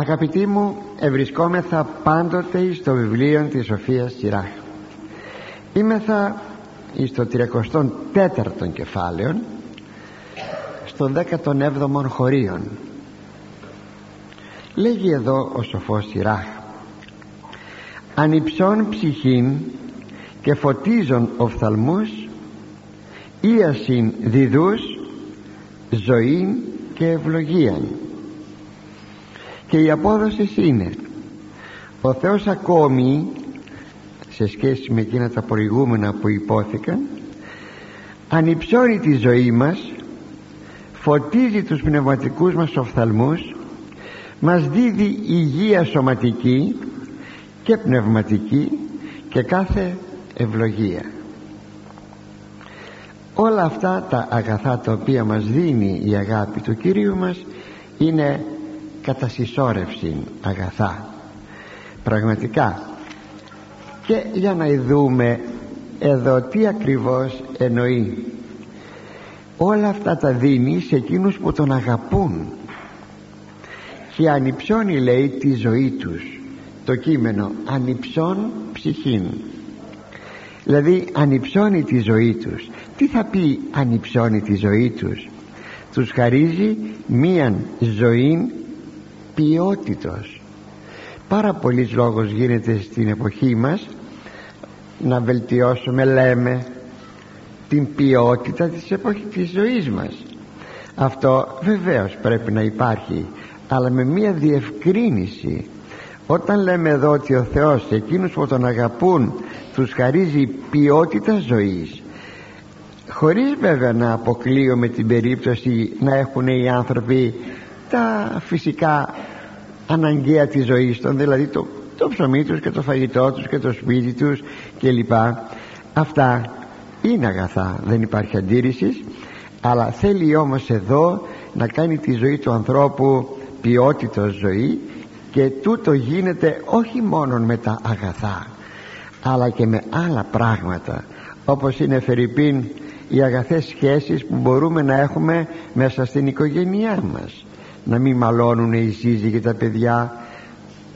Αγαπητοί μου ευρισκόμεθα πάντοτε στο βιβλίο της Σοφίας Σιράχ. Είμεθα στο 34ο κεφάλαιο στον 17ο χωρίον. Λέγει εδώ ο σοφός Σιράχ. Ανυψών ψυχήν και φωτίζων οφθαλμούς ίασιν διδούς ζωήν και ευλογίαν και η απόδοση είναι. Ο Θεός ακόμη σε σχέση με εκείνα τα προηγούμενα που υπόθηκαν ανυψώνει τη ζωή μας φωτίζει τους πνευματικούς μας οφθαλμούς μας δίδει υγεία σωματική και πνευματική και κάθε ευλογία. Όλα αυτά τα αγαθά τα οποία μας δίνει η αγάπη του Κυρίου μας είναι κατά συσσόρευση αγαθά. Πραγματικά. Και για να δούμε εδώ τι ακριβώς εννοεί. Όλα αυτά τα δίνει σε εκείνους που τον αγαπούν. Και ανυψώνει λέει τη ζωή τους. Το κείμενο ανυψών ψυχήν δηλαδή ανυψώνει τη ζωή τους. Τι θα πει ανυψώνει τη ζωή τους τους χαρίζει μίαν ζωή ποιότητος. Πάρα πολλής λόγος γίνεται στην εποχή μας να βελτιώσουμε λέμε την ποιότητα της εποχής της ζωής μας. Αυτό βεβαίως πρέπει να υπάρχει αλλά με μία διευκρίνηση. Όταν λέμε εδώ ότι ο Θεός εκείνους που τον αγαπούν τους χαρίζει ποιότητα ζωής χωρίς βέβαια να αποκλείουμε την περίπτωση να έχουν οι άνθρωποι τα φυσικά αναγκαία της ζωής των δηλαδή το, το ψωμί τους και το φαγητό τους και το σπίτι τους κλπ. Αυτά είναι αγαθά δεν υπάρχει αντίρρησης αλλά θέλει όμως εδώ να κάνει τη ζωή του ανθρώπου ποιότητα ζωή και τούτο γίνεται όχι μόνο με τα αγαθά αλλά και με άλλα πράγματα όπως είναι Φερρυπίν οι αγαθές σχέσεις που μπορούμε να έχουμε μέσα στην οικογένειά μας να μην μαλώνουν οι σύζυγοι και τα παιδιά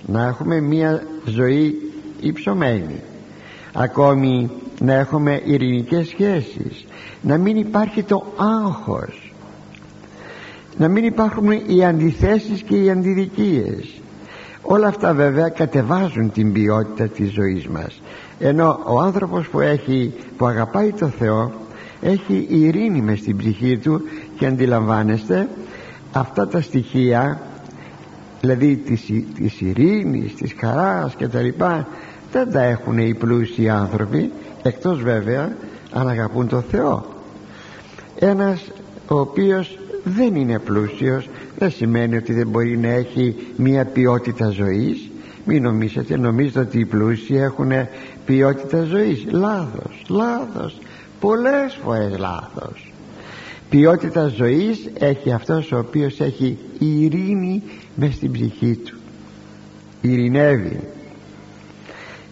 να έχουμε μια ζωή υψωμένη. Ακόμη να έχουμε ειρηνικές σχέσεις να μην υπάρχει το άγχος να μην υπάρχουν οι αντιθέσεις και οι αντιδικίες. Όλα αυτά βέβαια κατεβάζουν την ποιότητα της ζωής μας. Ενώ ο άνθρωπος που έχει που αγαπάει το Θεό έχει ειρήνη μες στην ψυχή του και αντιλαμβάνεστε αυτά τα στοιχεία δηλαδή της, της ειρήνης, της χαράς και τα λοιπά δεν τα έχουν οι πλούσιοι άνθρωποι εκτός βέβαια αν αγαπούν το Θεό. Ένας ο οποίος δεν είναι πλούσιος δεν σημαίνει ότι δεν μπορεί να έχει μια ποιότητα ζωής. Μην νομίζετε νομίζετε ότι οι πλούσιοι έχουν ποιότητα ζωής. Λάθος, λάθος. Πολλές φορές λάθος ποιότητα ζωής έχει αυτός ο οποίος έχει ειρήνη μες στην ψυχή του. Ειρηνεύει.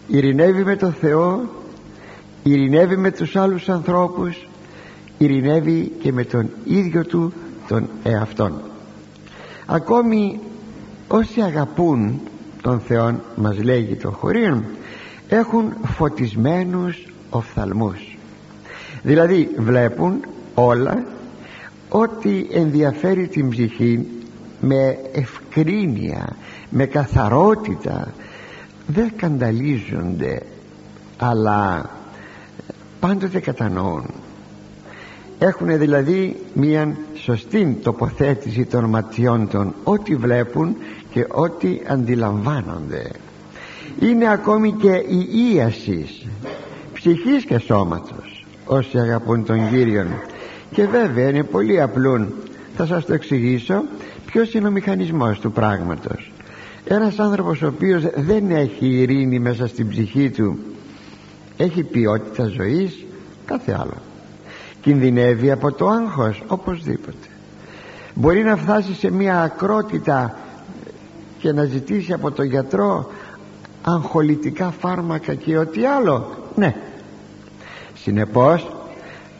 Ειρηνεύει με το Θεό ειρηνεύει με τους άλλους ανθρώπους ειρηνεύει και με τον ίδιο του τον εαυτόν. Ακόμη όσοι αγαπούν τον Θεό μας λέγει το χωρίον έχουν φωτισμένους οφθαλμούς. Δηλαδή βλέπουν όλα ό,τι ενδιαφέρει την ψυχή με ευκρίνεια με καθαρότητα δεν σκανταλίζονται αλλά πάντοτε κατανοούν. Έχουν δηλαδή μια σωστή τοποθέτηση των ματιών των ό,τι βλέπουν και ό,τι αντιλαμβάνονται. Είναι ακόμη και η ίασης ψυχής και σώματος όσοι αγαπούν τον Κύριον και βέβαια είναι πολύ απλούν θα σας το εξηγήσω ποιος είναι ο μηχανισμός του πράγματος. Ένας άνθρωπος ο οποίος δεν έχει ειρήνη μέσα στην ψυχή του έχει ποιότητα ζωής κάθε άλλο. Κινδυνεύει από το άγχος οπωσδήποτε. Μπορεί να φτάσει σε μια ακρότητα και να ζητήσει από τον γιατρό αγχολητικά φάρμακα και ό,τι άλλο. Ναι. Συνεπώς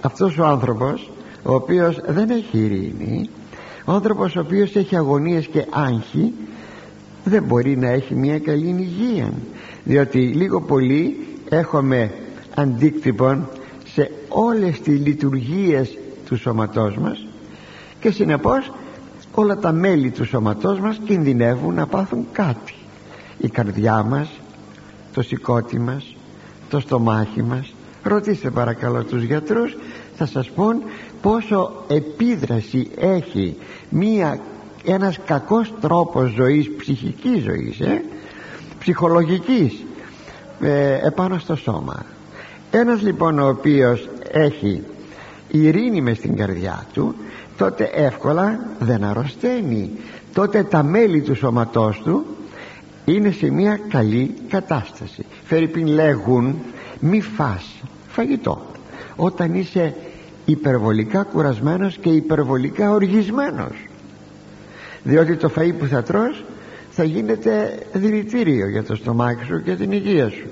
αυτός ο άνθρωπος ο οποίος δεν έχει ειρήνη ο άνθρωπος ο οποίος έχει αγωνίες και άγχη δεν μπορεί να έχει μια καλή υγεία. Διότι λίγο πολύ έχουμε αντίκτυπον σε όλες τις λειτουργίες του σώματός μας και συνεπώς όλα τα μέλη του σώματός μας κινδυνεύουν να πάθουν κάτι. Η καρδιά μας το σηκώτη μας το στομάχι μας. Ρωτήστε παρακαλώ τους γιατρούς θα σας πούν πόσο επίδραση έχει μία, ένας κακός τρόπος ζωής ψυχικής ζωής ε, ψυχολογικής ε, επάνω στο σώμα. Ένας λοιπόν ο οποίος έχει ειρήνη μες στην καρδιά του τότε εύκολα δεν αρρωσταίνει. Τότε τα μέλη του σώματός του είναι σε μια καλή κατάσταση. Φερρυπίν λέγουν μη φας φαγητό όταν είσαι υπερβολικά κουρασμένος και υπερβολικά οργισμένος. Διότι το φαΐ που θα τρως θα γίνεται δηλητήριο για το στομάχι σου και την υγεία σου.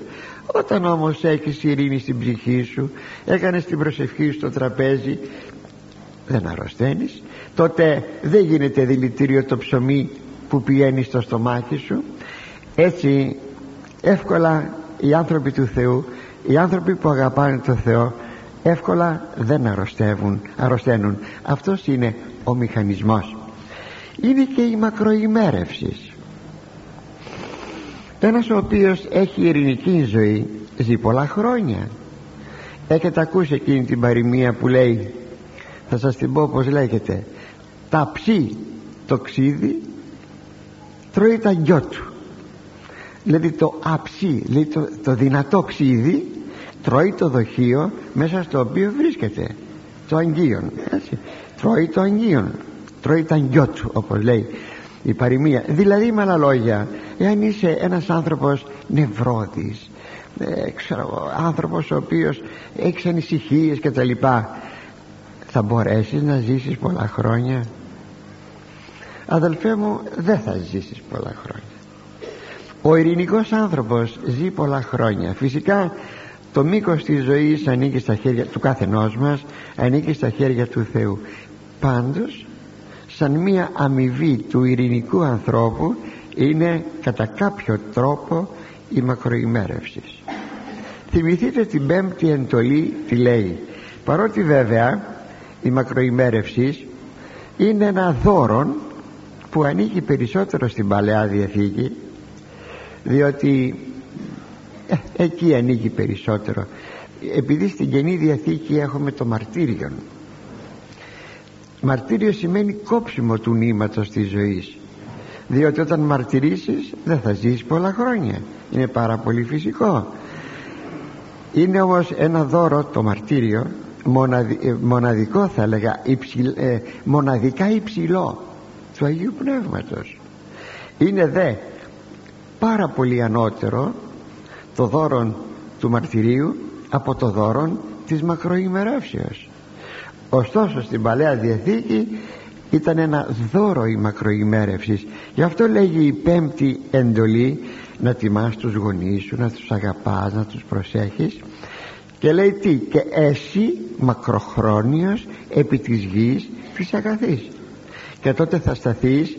Όταν όμως έχεις ειρήνη στην ψυχή σου έκανες την προσευχή σου στο τραπέζι δεν αρρωσταίνεις τότε δεν γίνεται δηλητήριο το ψωμί που πηγαίνει στο στομάχι σου. Έτσι εύκολα οι άνθρωποι του Θεού οι άνθρωποι που αγαπάνε το Θεό εύκολα δεν αρρωστεύουν, αρρωσταίνουν. Αυτός είναι ο μηχανισμός. Είναι και η μακροημέρευσης. Ένας ο οποίος έχει ειρηνική ζωή ζει πολλά χρόνια. Έχετε ακούσει εκείνη την παροιμία που λέει θα σας την πω πως λέγεται ταψί το ξύδι τρώει τα γιο του δηλαδή το αψί δηλαδή το, το δυνατό ξύδι τρώει το δοχείο μέσα στο οποίο βρίσκεται. Το αγγείον έτσι. τρώει το αγγείον τρώει τα γιο του όπως λέει η παροιμία. Δηλαδή με άλλα λόγια εάν είσαι ένας άνθρωπος νευρώτης ε, ξέρω, άνθρωπος ο οποίος έχεις ανησυχίες και τα λοιπά θα μπορέσεις να ζήσεις πολλά χρόνια; Αδελφέ μου δεν θα ζήσεις πολλά χρόνια. Ο ειρηνικός άνθρωπος ζει πολλά χρόνια. Φυσικά το μήκος της ζωής ανήκει στα χέρια του καθενός μας ανήκει στα χέρια του Θεού. Πάντως σαν μία αμοιβή του ειρηνικού ανθρώπου είναι κατά κάποιο τρόπο η μακροημέρευσης. Θυμηθείτε την πέμπτη εντολή τι λέει παρότι βέβαια η μακροημέρευσης είναι ένα δώρο που ανήκει περισσότερο στην Παλαιά Διαθήκη διότι ε, εκεί ανήκει περισσότερο. Επειδή στην Καινή Διαθήκη έχουμε το μαρτύριο μαρτύριο σημαίνει κόψιμο του νήματος της ζωής. Διότι όταν μαρτυρήσεις δεν θα ζεις πολλά χρόνια. Είναι πάρα πολύ φυσικό. Είναι όμως ένα δώρο το μαρτύριο ε, μοναδικό θα έλεγα ε, μοναδικά υψηλό του Αγίου Πνεύματος. Είναι δε πάρα πολύ ανώτερο το δώρο του μαρτυρίου από το δώρο της μακροημερεύσεως ωστόσο στην Παλαιά Διαθήκη ήταν ένα δώρο η μακροημέρευσης. Γι' αυτό λέγει η πέμπτη εντολή να τιμάς τους γονείς σου να τους αγαπάς να τους προσέχεις και λέει τι και εσύ μακροχρόνιος επί της γης της αγαθής και τότε θα σταθείς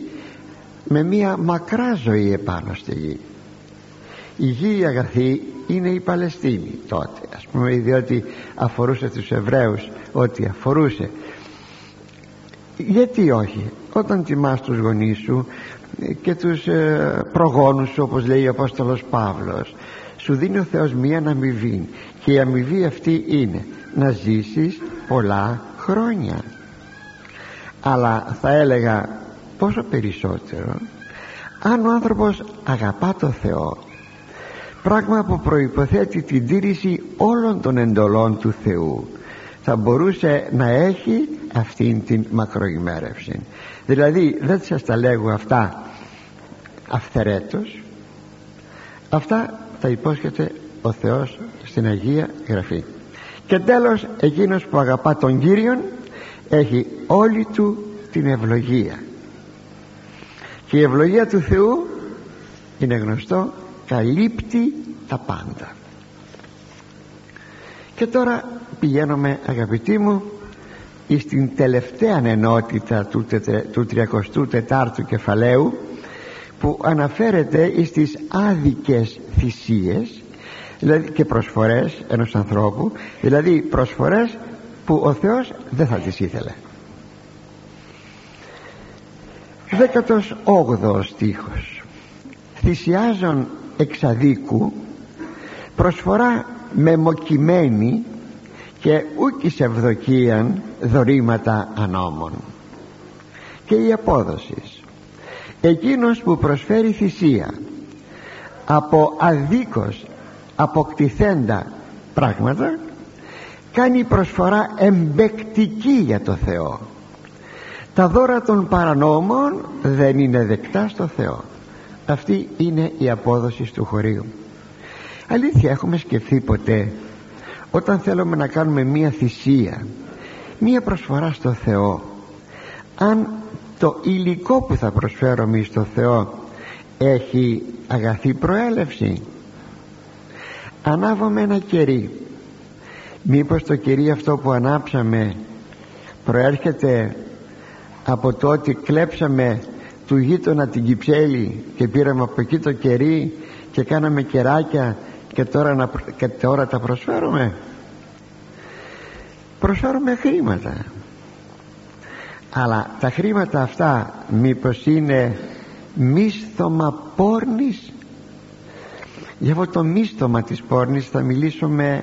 με μια μακρά ζωή επάνω στη γη η γη η αγαθή είναι η Παλαιστίνη τότε ας πούμε διότι αφορούσε τους Εβραίους ότι αφορούσε. Γιατί όχι; Όταν τιμάς τους γονείς σου και τους ε, προγόνους σου όπως λέει ο Απόστολος Παύλος σου δίνει ο Θεός μία αμοιβή και η αμοιβή αυτή είναι να ζήσεις πολλά χρόνια. Αλλά θα έλεγα πόσο περισσότερο αν ο άνθρωπος αγαπά το Θεό πράγμα που προϋποθέτει την τήρηση όλων των εντολών του Θεού. Θα μπορούσε να έχει αυτήν την μακροημέρευση. Δηλαδή δεν σας τα λέγω αυτά αυθερέτως αυτά τα υπόσχεται ο Θεός στην Αγία Γραφή. Και τέλος εκείνος που αγαπά τον Κύριον έχει όλη του την ευλογία. Και η ευλογία του Θεού είναι γνωστό καλύπτει τα πάντα. Και τώρα πηγαίνουμε αγαπητοί μου στην τελευταία ενότητα του, του 34ου κεφαλαίου που αναφέρεται στις άδικες θυσίες δηλαδή και προσφορές ενός ανθρώπου δηλαδή προσφορές που ο Θεός δεν θα τις ήθελε. Δέκατος όγδοος στίχος. Θυσιάζον εξαδίκου προσφορά μεμοκειμένη και ούκης ευδοκίαν δωρήματα ανώμων. Και η απόδοση. Εκείνος που προσφέρει θυσία από αδίκως αποκτηθέντα πράγματα κάνει προσφορά εμπεκτική για το Θεό. Τα δώρα των παρανόμων δεν είναι δεκτά στο Θεό αυτή είναι η απόδοση του χωρίου. Αλήθεια έχουμε σκεφτεί ποτέ όταν θέλουμε να κάνουμε μία θυσία μία προσφορά στο Θεό αν το υλικό που θα προσφέρουμε στο Θεό έχει αγαθή προέλευση ανάβουμε ένα κερί. Μήπως το κερί αυτό που ανάψαμε προέρχεται από το ότι κλέψαμε του γείτονα την κυψέλη και πήραμε από εκεί το κερί και κάναμε κεράκια και τώρα, να, και τώρα τα προσφέρουμε. Προσφέρουμε χρήματα. Αλλά τα χρήματα αυτά μήπως είναι μίσθωμα πόρνης; Για αυτό το μίσθωμα της πόρνης θα μιλήσουμε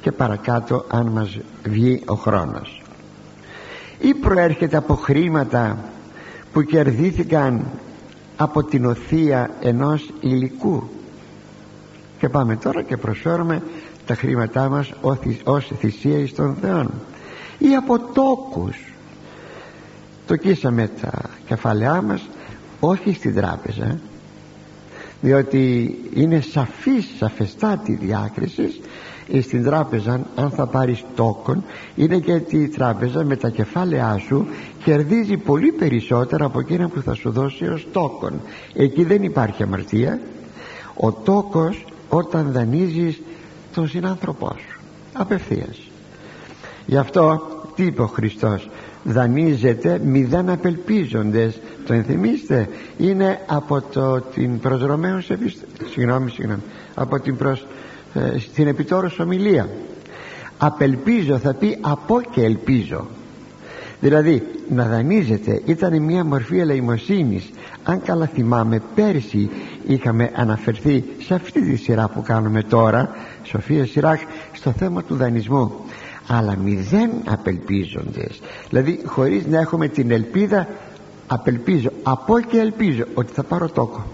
και παρακάτω αν μας βγει ο χρόνος. Ή προέρχεται από χρήματα που κερδίθηκαν από την οθεία ενός υλικού. Και πάμε τώρα και προσφέρουμε τα χρήματά μας ως θυσία εις τον Θεό ή από τόκους. Τοκίσαμε τα κεφαλαία μας όχι στην τράπεζα διότι είναι σαφής σαφεστάτη διάκριση στην τράπεζα αν θα πάρεις τόκον είναι και η τράπεζα με τα κεφάλαιά σου κερδίζει πολύ περισσότερα από εκείνα που θα σου δώσει ως τόκον. Εκεί δεν υπάρχει αμαρτία. Ο τόκος όταν δανείζεις τον συνάνθρωπό σου απευθείας. Γι' αυτό τι είπε ο Χριστός δανείζεται δανείζετε μηδέν απελπίζοντες το ενθυμίστε; Είναι από το, την προς Ρωμαίους συγγνώμη συγγνώμη από την προς ε, στην επιτόρους ομιλία. Απελπίζω θα πει από και ελπίζω δηλαδή να δανείζεται ήταν μια μορφή ελεημοσύνης. Αν καλά θυμάμαι πέρσι είχαμε αναφερθεί σε αυτή τη σειρά που κάνουμε τώρα Σοφία Σιράκ στο θέμα του δανεισμού. Αλλά μηδέν απελπίζοντες. Δηλαδή χωρίς να έχουμε την ελπίδα απελπίζω από και ελπίζω ότι θα πάρω τόκο.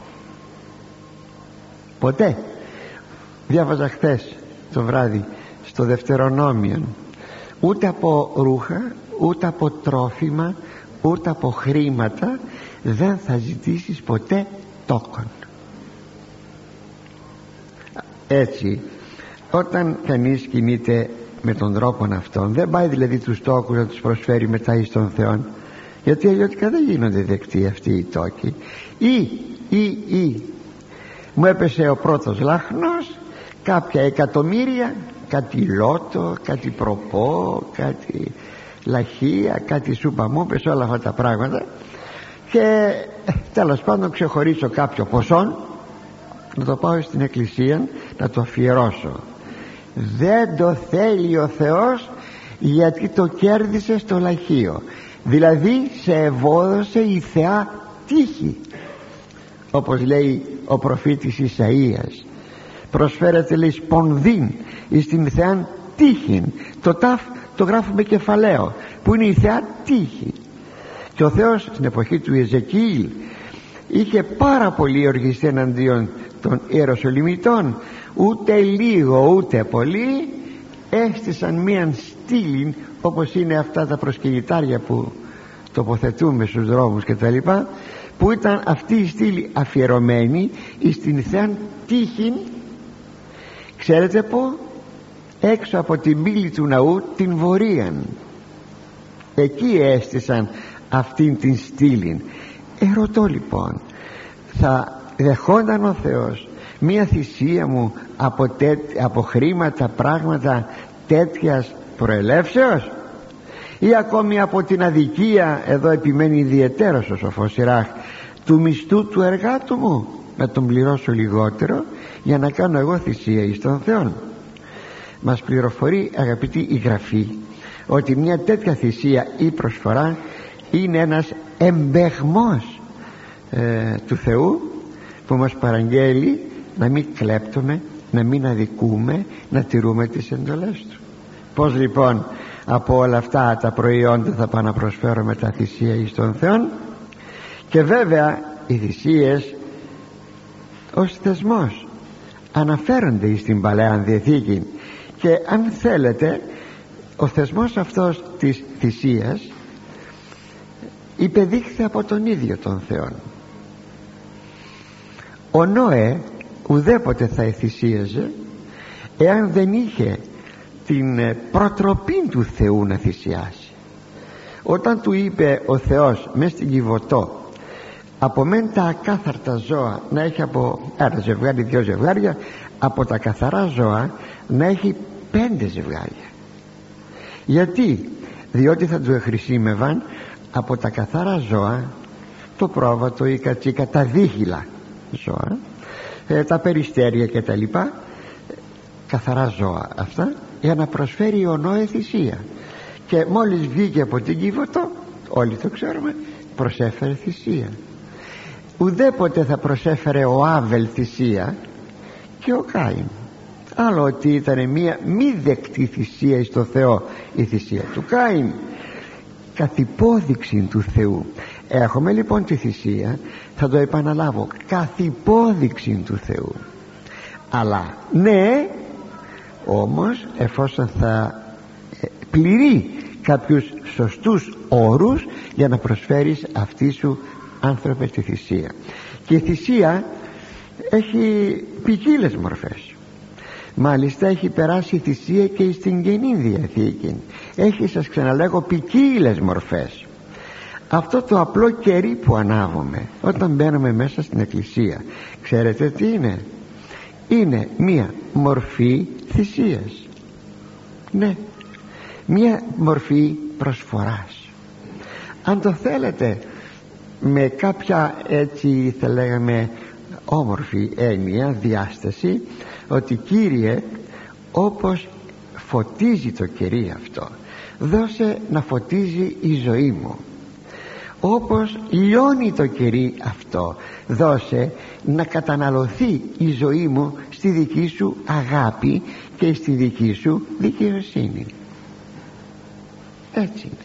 Ποτέ διάβαζα χθες το βράδυ στο Δευτερονόμιο ούτε από ρούχα ούτε από τρόφιμα ούτε από χρήματα δεν θα ζητήσεις ποτέ τόκον. Έτσι όταν κανείς κινείται με τον τρόπο αυτόν δεν πάει δηλαδή τους τόκους να τους προσφέρει μετά εις τον Θεό γιατί αλλιώτικα δεν γίνονται δεκτοί αυτοί οι τόκοι. Ή ή ή. Μου έπεσε ο πρώτος λάχνος κάποια εκατομμύρια κάτι λότο, κάτι προπό κάτι λαχεία, κάτι σούπα μου έπεσε όλα αυτά τα πράγματα. Και ε, τέλος πάντων ξεχωρίσω κάποιο ποσό να το πάω στην εκκλησία να το αφιερώσω. Δεν το θέλει ο Θεός γιατί το κέρδισε στο λαχείο. Δηλαδή σε ευόδωσε η Θεά τύχη. Όπως λέει ο προφήτης Ισαΐας προσφέρεται λέει σπονδύν εις την Θεά τύχη το ταφ το γράφουμε κεφαλαίο που είναι η Θεά τύχη. Και ο Θεός στην εποχή του Εζεκίλ είχε πάρα πολύ οργιστεί εναντίον των Ιεροσολυμιτών. Ούτε λίγο ούτε πολύ έστησαν μίαν στήλη όπως είναι αυτά τα προσκυνητάρια που τοποθετούμε στους δρόμους και τα λοιπά που ήταν αυτή η στήλη αφιερωμένη εις την Θεάν τύχην ξέρετε που έξω από την πύλη του ναού την βορείαν. Εκεί έστησαν αυτήν την στήλη ερωτώ λοιπόν θα δεχόταν ο Θεός μία θυσία μου από, από χρήματα πράγματα τέτοιας προελεύσεως; Ή ακόμη από την αδικία εδώ επιμένει ιδιαίτερα ο σοφός Σιράχ του μισθού του εργάτου μου; Να τον πληρώσω λιγότερο για να κάνω εγώ θυσία εις τον Θεό μας πληροφορεί αγαπητή η Γραφή ότι μια τέτοια θυσία ή προσφορά είναι ένας εμπεγμός ε, του Θεού που μας παραγγέλει να μην κλέπτουμε να μην αδικούμε να τηρούμε τις εντολές του. Πως λοιπόν από όλα αυτά τα προϊόντα θα πάω να προσφέρω με τα θυσία εις τον Θεό και βέβαια οι θυσίες ως θεσμός. Αναφέρονται στην Παλαιά Διαθήκη. Και αν θέλετε ο θεσμός αυτός της θυσίας υπεδείχθη από τον ίδιο τον Θεό ο Νόε ουδέποτε θα εθυσίαζε εάν δεν είχε την ε, προτροπή του Θεού να θυσιάσει. Όταν του είπε ο Θεός μέσα στην Κιβωτό από μεν τα ακάθαρτα ζώα να έχει από ένα ζευγάρι δυο ζευγάρια από τα καθαρά ζώα να έχει πέντε ζευγάρια. Γιατί; Διότι θα τους εχρησίμευαν από τα καθαρά ζώα το πρόβατο, η κατσίκα, τα δίχυλα ζώα ε, τα περιστέρια και τα λοιπά καθαρά ζώα αυτά για να προσφέρει ο Νόε θυσία. Και μόλις βγήκε από την Κίβωτο όλοι το ξέρουμε προσέφερε θυσία ουδέποτε θα προσέφερε ο Άβελ θυσία και ο Κάιν. Άλλο ότι ήταν μια μη δεκτή θυσία εις το Θεό η θυσία του Κάιν. Καθ' υπόδειξη του Θεού. Έχουμε λοιπόν τη θυσία θα το επαναλάβω καθ' υπόδειξη του Θεού. Αλλά ναι όμως εφόσον θα ε, πληρεί κάποιους σωστούς όρους για να προσφέρεις αυτή σου άνθρωπες τη θυσία. Και η θυσία έχει ποικίλες μορφές. Μάλιστα έχει περάσει η θυσία και στην Καινή Διαθήκη. Έχει σας ξαναλέγω ποικίλες μορφές. Αυτό το απλό κερί που ανάβουμε όταν μπαίνουμε μέσα στην εκκλησία ξέρετε τι είναι; Είναι μία μορφή θυσίας. Ναι μία μορφή προσφοράς. Αν το θέλετε με κάποια έτσι θα λέγαμε όμορφη έννοια διάσταση ότι Κύριε όπως φωτίζει το κερί αυτό δώσε να φωτίζει η ζωή μου. Όπως λιώνει το κερί αυτό δώσε να καταναλωθεί η ζωή μου στη δική σου αγάπη και στη δική σου δικαιοσύνη έτσι είναι.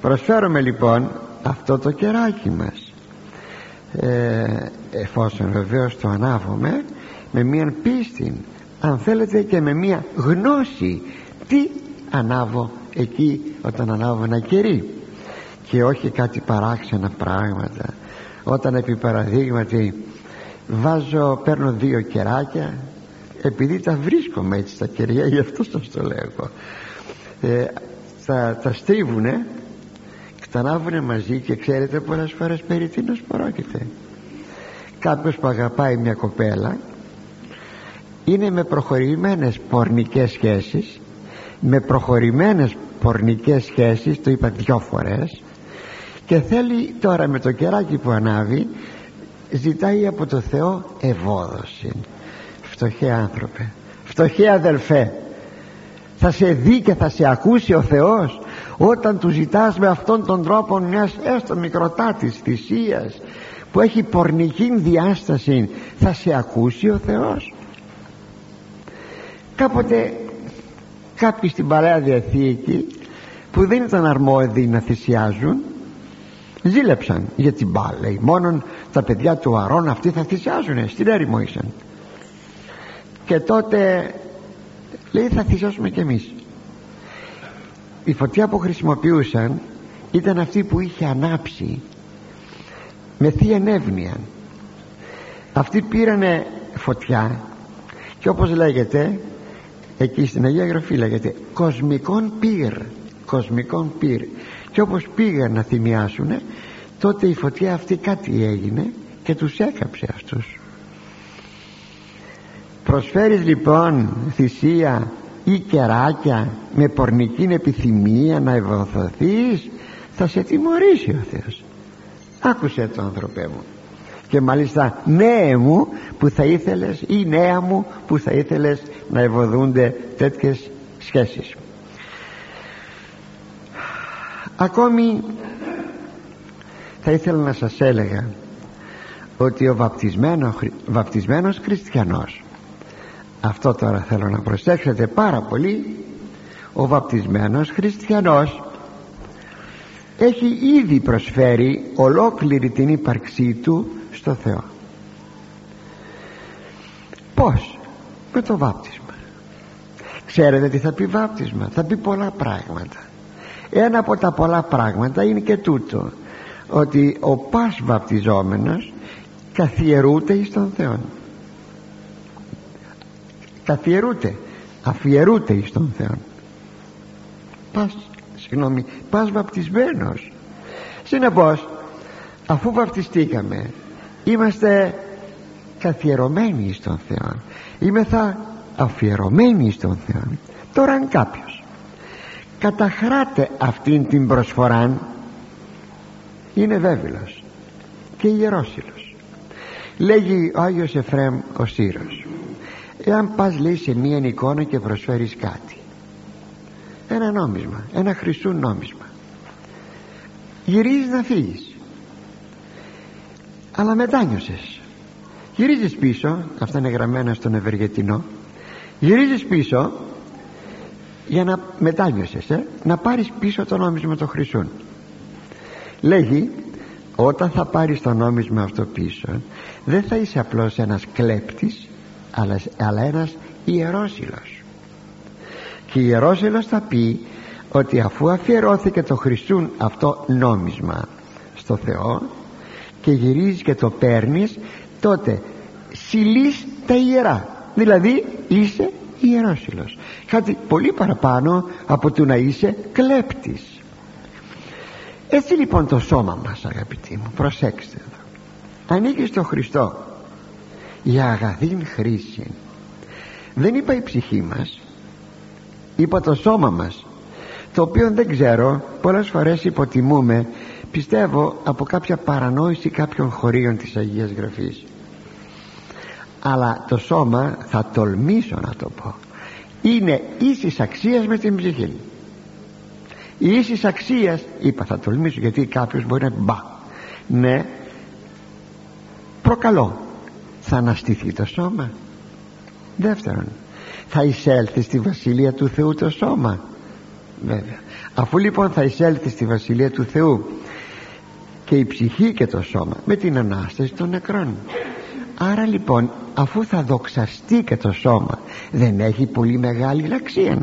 Προσφέρομαι λοιπόν αυτό το κεράκι μας. Ε, εφόσον βεβαίως το ανάβουμε με μια πίστη αν θέλετε και με μια γνώση τι ανάβω εκεί όταν ανάβω ένα κερί. Και όχι κάτι παράξενα πράγματα. Όταν επί παραδείγματι βάζω παίρνω δύο κεράκια επειδή τα βρίσκομαι έτσι τα κεριά γι' αυτό σας το λέω ε, τα, τα στρίβουνε τα μαζί και ξέρετε πολλές φορές περί τίνος πρόκειται. Κάποιος που αγαπάει μια κοπέλα είναι με προχωρημένες πορνικές σχέσεις με προχωρημένες πορνικές σχέσεις το είπα δυο φορές και θέλει τώρα με το κεράκι που ανάβει ζητάει από το Θεό ευόδοση. Φτωχέ άνθρωπε φτωχέ αδελφέ θα σε δει και θα σε ακούσει ο Θεός όταν του ζητάς με αυτόν τον τρόπο μιας έστω μικροτάτης θυσίας που έχει πορνική διάσταση θα σε ακούσει ο Θεός. Κάποτε κάποιοι στην Παλαιά Διαθήκη που δεν ήταν αρμόδιοι να θυσιάζουν ζήλεψαν για την μπάλα. Μόνον τα παιδιά του Αρών αυτοί θα θυσιάζουν στην έρημο ήσαν. Και τότε λέει θα θυσιάσουμε κι εμείς η φωτιά που χρησιμοποιούσαν ήταν αυτή που είχε ανάψει με θεία νεύνοια αυτοί πήρανε φωτιά και όπως λέγεται εκεί στην Αγία Γραφή λέγεται κοσμικών πυρ κοσμικών πυρ και όπως πήγαν να θυμιάσουν τότε η φωτιά αυτή κάτι έγινε και τους έκαψε αυτούς. Προσφέρεις λοιπόν θυσία ή κεράκια με πορνική επιθυμία να ευωθωθείς θα σε τιμωρήσει ο Θεός. Άκουσε το άνθρωπέ μου. Και μάλιστα νέε μου που θα ήθελες ή νέα μου που θα ήθελες να ευωδούνται τέτοιες σχέσεις. Ακόμη θα ήθελα να σας έλεγα ότι ο βαπτισμένο, βαπτισμένος χριστιανός αυτό τώρα θέλω να προσέξετε πάρα πολύ. Ο βαπτισμένος χριστιανός έχει ήδη προσφέρει ολόκληρη την ύπαρξή του στο Θεό. Πως με το βάπτισμα; Ξέρετε τι θα πει βάπτισμα; Θα πει πολλά πράγματα. Ένα από τα πολλά πράγματα είναι και τούτο ότι ο πας βαπτιζόμενος καθιερούται εις τον Θεό καθιερούται αφιερούται εις τον Θεό πας συγγνώμη πας βαπτισμένος. Συνεπώς αφού βαπτιστήκαμε είμαστε καθιερωμένοι στον Θεό θα αφιερωμένοι στον Θεό τώρα αν κάποιος καταχράτε αυτήν την προσφορά είναι βέβαιος και ιερόσιλος. Λέγει ο Άγιος Εφραίμ ο Σύρος εάν πας λέει σε μία εικόνα και προσφέρεις κάτι. Ένα νόμισμα ένα χρυσού νόμισμα. Γυρίζεις να φύγεις. Αλλά μετάνιωσες γυρίζεις πίσω αυτά είναι γραμμένα στον Ευεργετινό. Γυρίζεις πίσω για να μετάνιωσες ε, να πάρεις πίσω το νόμισμα το χρυσούν. Λέγει όταν θα πάρεις το νόμισμα αυτό πίσω δεν θα είσαι απλώς ένας κλέπτης αλλά, αλλά ένας ιερόσιλος και ιερόσιλος θα πει ότι αφού αφιερώθηκε το χρυσούν αυτό νόμισμα στο Θεό και γυρίζεις και το παίρνεις τότε συλλείς τα ιερά. Δηλαδή είσαι ιερόσιλος κάτι πολύ παραπάνω από το να είσαι κλέπτης. Έτσι λοιπόν το σώμα μας αγαπητοί μου προσέξτε εδώ. Ανήκει στο Χριστό για αγαθήν χρήση δεν είπα η ψυχή μας είπα το σώμα μας το οποίο δεν ξέρω πολλές φορές υποτιμούμε πιστεύω από κάποια παρανόηση κάποιων χωρίων της Αγίας Γραφής. Αλλά το σώμα θα τολμήσω να το πω είναι ίσης αξίας με την ψυχή. Η ίσης αξίας είπα θα τολμήσω γιατί κάποιος μπορεί να μπα ναι προκαλώ θα αναστηθεί το σώμα. Δεύτερον θα εισέλθει στη Βασιλεία του Θεού το σώμα. Βέβαια. Αφού λοιπόν θα εισέλθει στη Βασιλεία του Θεού και η ψυχή και το σώμα με την Ανάσταση των νεκρών. Άρα λοιπόν αφού θα δοξαστεί και το σώμα δεν έχει πολύ μεγάλη αξία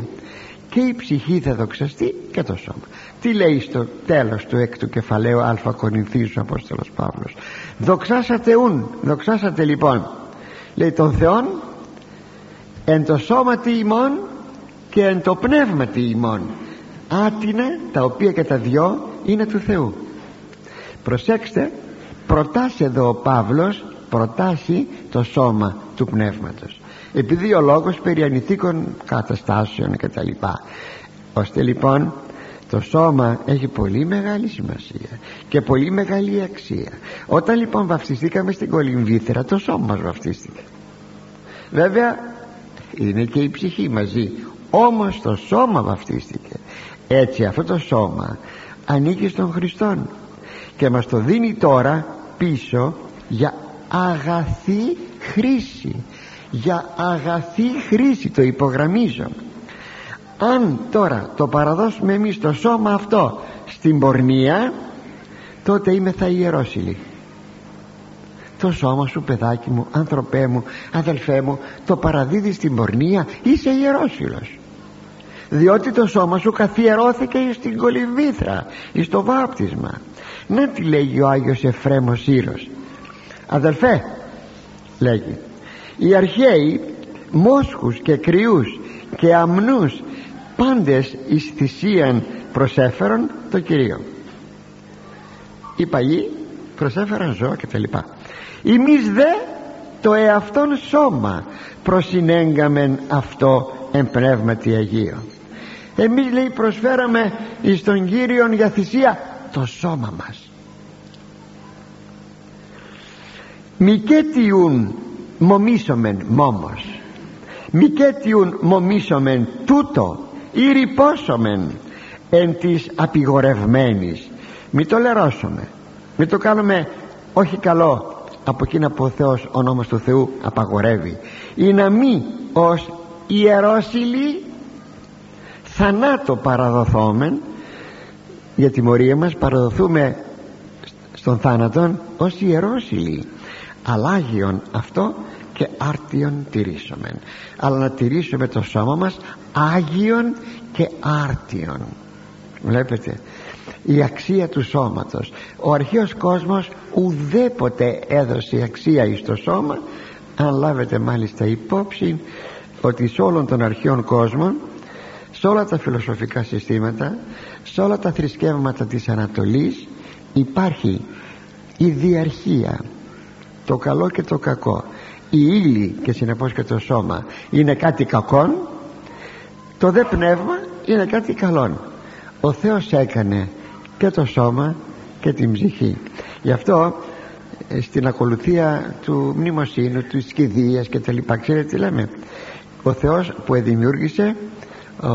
και η ψυχή θα δοξαστεί και το σώμα. Τι λέει στο τέλος του έκτου κεφαλαίου α Κορινθίους ο Απόστολος Παύλος; Δοξάσατε ούν δοξάσατε λοιπόν. Λέει τον Θεόν εν το σώματι ημών και εν το πνεύματι ημών. Άτινα τα οποία και τα δυο είναι του Θεού. Προσέξτε προτάσει εδώ ο Παύλος προτάσει το σώμα του πνεύματος. Επειδή ο λόγος περί ανηθίκων καταστάσεων και τα λοιπά. Ώστε λοιπόν το σώμα έχει πολύ μεγάλη σημασία και πολύ μεγάλη αξία. Όταν λοιπόν βαφτιστήκαμε στην κολυμβήθρα το σώμα μας βαφτίστηκε. Βέβαια είναι και η ψυχή μαζί. Όμως το σώμα βαφτίστηκε. Έτσι αυτό το σώμα ανήκει στον Χριστόν και μας το δίνει τώρα πίσω για αγαθή χρήση. Για αγαθή χρήση το υπογραμμίζω αν τώρα το παραδώσουμε εμείς το σώμα αυτό στην πορνεία τότε είμαι θα ιερόσιλη το σώμα σου παιδάκι μου άνθρωπέ μου αδελφέ μου το παραδίδει στην πορνεία είσαι ιερόσιλος διότι το σώμα σου καθιερώθηκε στην κολυμβήθρα εις το βάπτισμα. Να τι λέγει ο Άγιος Εφρέμος Ήρος αδελφέ λέγει οι αρχαίοι μόσχους και κρυούς και αμνούς πάντες εις θυσίαν προσέφερον το Κυρίο οι παλιοί προσέφεραν ζώα και τα λοιπά. Εμείς δε το εαυτόν σώμα προσυνέγκαμεν αυτό εν πνεύματι Αγίο εμείς λέει προσφέραμε εις τον Κύριον για θυσία το σώμα μας. Μικέτιουν μομίσομεν μόμος. Μικέτιουν μομίσομεν τούτο ή ρηπόσομεν εν της απειγορευμένης. Μη το λερώσουμε μη το κάνουμε όχι καλό από εκείνα που ο Θεός ο νόμος του Θεού απαγορεύει. Ή να μη ως ιερόσιλοι θανάτο παραδοθόμεν για τιμωρία μας παραδοθούμε στον θάνατον ως ιερόσιλοι αλάγιον αυτό και άρτιον τηρήσομεν. Αλλά να τηρήσουμε το σώμα μας άγιον και άρτιον. Βλέπετε η αξία του σώματος. Ο αρχαίος κόσμος ουδέποτε έδωσε αξία εις το σώμα αν λάβετε μάλιστα υπόψη ότι σε όλων των αρχαίων κόσμων σε όλα τα φιλοσοφικά συστήματα σε όλα τα θρησκεύματα της Ανατολής υπάρχει η διαρχία το καλό και το κακό η ύλη και συνεπώς και το σώμα είναι κάτι κακόν το δε πνεύμα είναι κάτι καλόν. Ο Θεός έκανε και το σώμα και την ψυχή. Γι' αυτό ε, στην ακολουθία του μνημοσύνου του κηδείας και τα λοιπά ξέρετε τι λέμε; Ο Θεός που δημιούργησε ο,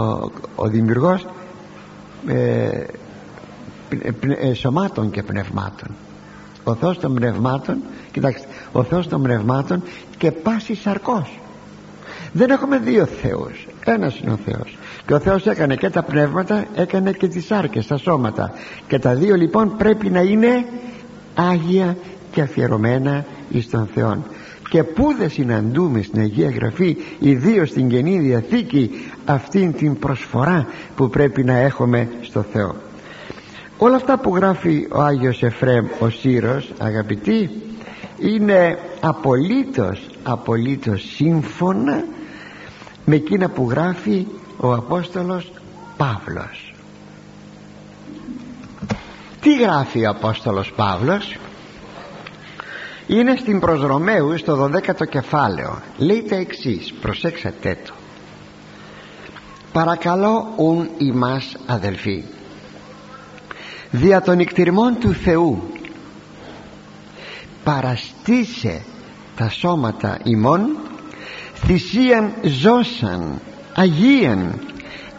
ο δημιουργός ε, ε, σωμάτων και πνευμάτων. Ο Θεός των πνευμάτων κοιτάξτε ο Θεός των πνευμάτων και πάσης σαρκός. Δεν έχουμε δύο Θεούς. Ένας είναι ο Θεός. Και ο Θεός έκανε και τα πνεύματα έκανε και τις σάρκες τα σώματα. Και τα δύο λοιπόν πρέπει να είναι Άγια και αφιερωμένα εις τον Θεό και πού δεν συναντούμε στην Αγία Γραφή ιδίως στην Καινή Διαθήκη αυτήν την προσφορά που πρέπει να έχουμε στο Θεό. Όλα αυτά που γράφει ο Άγιος Εφραίμ ο Σύρος αγαπητοί είναι απολύτως απολύτως σύμφωνα με εκείνα που γράφει ο Απόστολος Παύλος. Τι γράφει ο Απόστολος Παύλος; Είναι στην προς Ρωμαίου στο 12ο κεφάλαιο. Λέει τα εξής προσέξατε το. Παρακαλώ ουν ημάς αδελφοί δια των εκτιρμών του Θεού παραστήσε τα σώματα ημών θυσίαν ζώσαν Αγίαν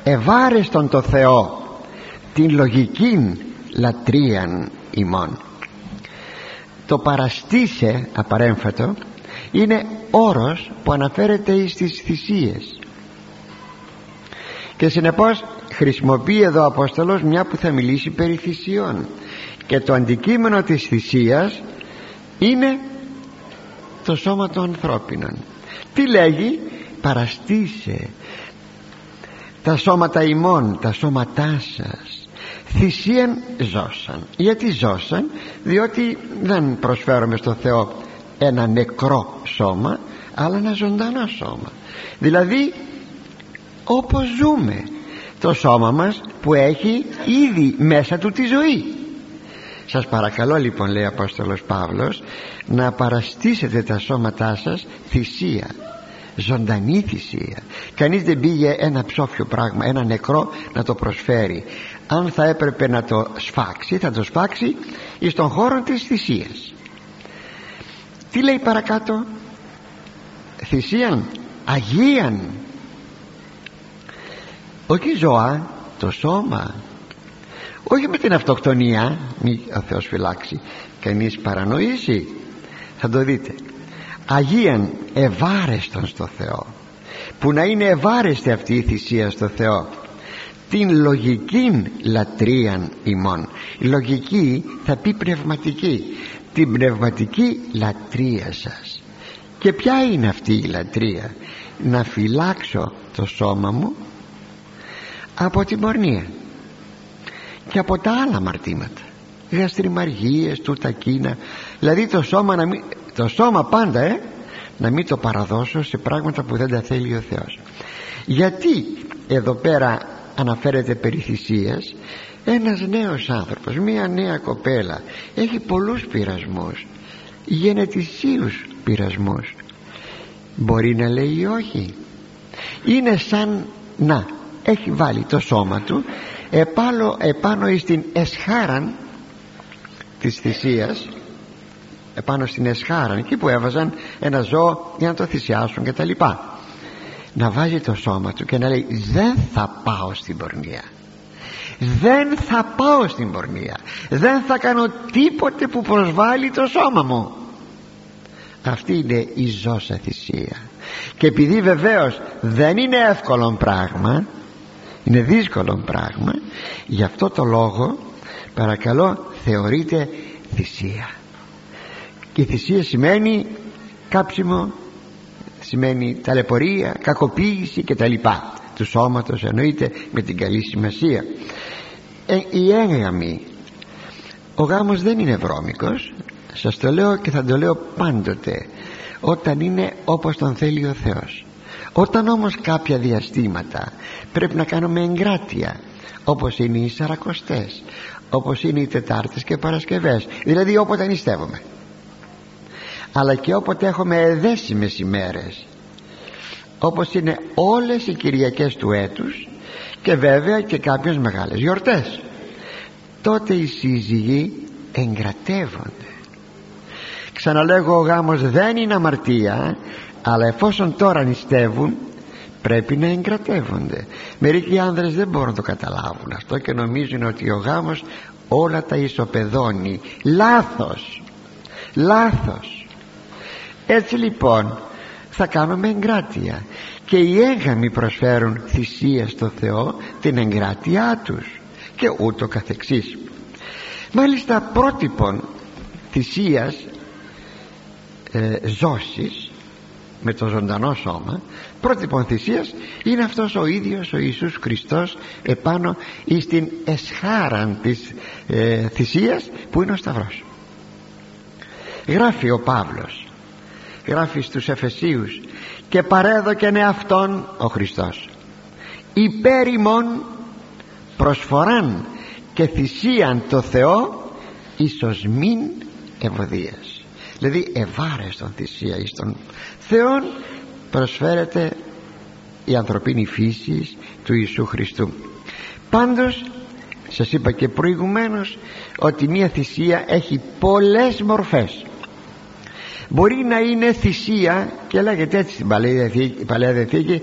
ευάρεστον το Θεό την λογική λατρείαν ημών. Το παραστήσε απαρέμφατο είναι όρος που αναφέρεται στις θυσίες. Και συνεπώς χρησιμοποιεί εδώ ο Απόστολος μια που θα μιλήσει περί θυσιών. Και το αντικείμενο της θυσίας είναι το σώμα των ανθρώπινων. Τι λέγει; Παραστήσε τα σώματα ημών τα σώματά σας. Θυσίαν ζώσαν. Γιατί ζώσαν; Διότι δεν προσφέρουμε στο Θεό ένα νεκρό σώμα αλλά ένα ζωντανό σώμα. Δηλαδή όπως ζούμε το σώμα μας που έχει ήδη μέσα του τη ζωή σας παρακαλώ λοιπόν λέει ο Απόστολος Παύλος να παραστήσετε τα σώματά σας θυσία ζωντανή θυσία. Κανείς δεν πήγε ένα ψόφιο πράγμα ένα νεκρό να το προσφέρει. Αν θα έπρεπε να το σφάξει θα το σφάξει εις τον χώρο της θυσίας. Τι λέει παρακάτω; Θυσίαν αγίαν. Όχι ζωά το σώμα όχι με την αυτοκτονία μη ο Θεός φυλάξει κανείς παρανοήσει. Θα το δείτε. Αγίαν ευάρεστον στο Θεό. Που να είναι ευάρεστη αυτή η θυσία στο Θεό. Την λογική λατρείαν ημών. Η λογική θα πει πνευματική. Την πνευματική λατρεία σας. Και ποια είναι αυτή η λατρεία; Να φυλάξω το σώμα μου από την πορνεία και από τα άλλα μαρτήματα γαστριμαργίες, τούτα κίνα δηλαδή το σώμα, να μην, το σώμα πάντα ε, να μην το παραδώσω σε πράγματα που δεν τα θέλει ο Θεός. Γιατί εδώ πέρα αναφέρεται περί θυσίας ένας νέος άνθρωπος μία νέα κοπέλα έχει πολλούς πειρασμούς γενετησίους πειρασμούς. Μπορεί να λέει όχι. Είναι σαν να έχει βάλει το σώμα του επάνω, επάνω στην εσχάραν της θυσίας επάνω στην εσχάρα εκεί που έβαζαν ένα ζώο για να το θυσιάσουν και τα λοιπά. Να βάζει το σώμα του και να λέει δεν θα πάω στην πορνεία. Δεν θα πάω στην πορνεία. Δεν θα κάνω τίποτε που προσβάλλει το σώμα μου αυτή είναι η ζώσα θυσία. Και επειδή βεβαίως δεν είναι εύκολο πράγμα είναι δύσκολο πράγμα. Γι' αυτό το λόγο παρακαλώ θεωρείται θυσία. Και η θυσία σημαίνει κάψιμο σημαίνει ταλαιπωρία, κακοποίηση και τα λοιπά του σώματος εννοείται με την καλή σημασία. Ε, η έγγαμη ο γάμος δεν είναι βρώμικος. Σας το λέω και θα το λέω πάντοτε. Όταν είναι όπως τον θέλει ο Θεός όταν όμως κάποια διαστήματα πρέπει να κάνουμε εγκράτεια όπως είναι οι Σαρακοστές όπως είναι οι Τετάρτες και Παρασκευές δηλαδή όποτε νηστεύουμε αλλά και όποτε έχουμε δέσιμες ημέρες όπως είναι όλες οι Κυριακές του έτους και βέβαια και κάποιες μεγάλες γιορτές τότε οι σύζυγοι εγκρατεύονται. Ξαναλέγω ο γάμος δεν είναι αμαρτία αλλά εφόσον τώρα νηστεύουν πρέπει να εγκρατεύονται. Μερικοί άνδρες δεν μπορούν να το καταλάβουν αυτό και νομίζουν ότι ο γάμος όλα τα ισοπεδώνει. Λάθος! Λάθος! Έτσι λοιπόν θα κάνουμε εγκράτεια. Και οι έγαμοι προσφέρουν θυσία στο Θεό την εγκράτειά τους και ούτω καθεξής. Μάλιστα πρότυπον θυσίας ε, ζώσης με το ζωντανό σώμα πρότυπον θυσίας είναι αυτός ο ίδιος ο Ιησούς Χριστός επάνω εις την εσχάραν της ε, θυσίας που είναι ο Σταυρός. Γράφει ο Παύλος γράφει στους Εφεσίους και παρέδοκεν εαυτόν ο Χριστός υπέρ ημών προσφοράν και θυσίαν το Θεό ίσως μην ευωδίας δηλαδή ευάρεστον θυσία εις τον Θεόν προσφέρεται η ανθρωπίνη φύση του Ιησού Χριστού. Πάντως σας είπα και προηγουμένως ότι μια θυσία έχει πολλές μορφές. Μπορεί να είναι θυσία και λέγεται έτσι στην Παλαιά Διαθήκη,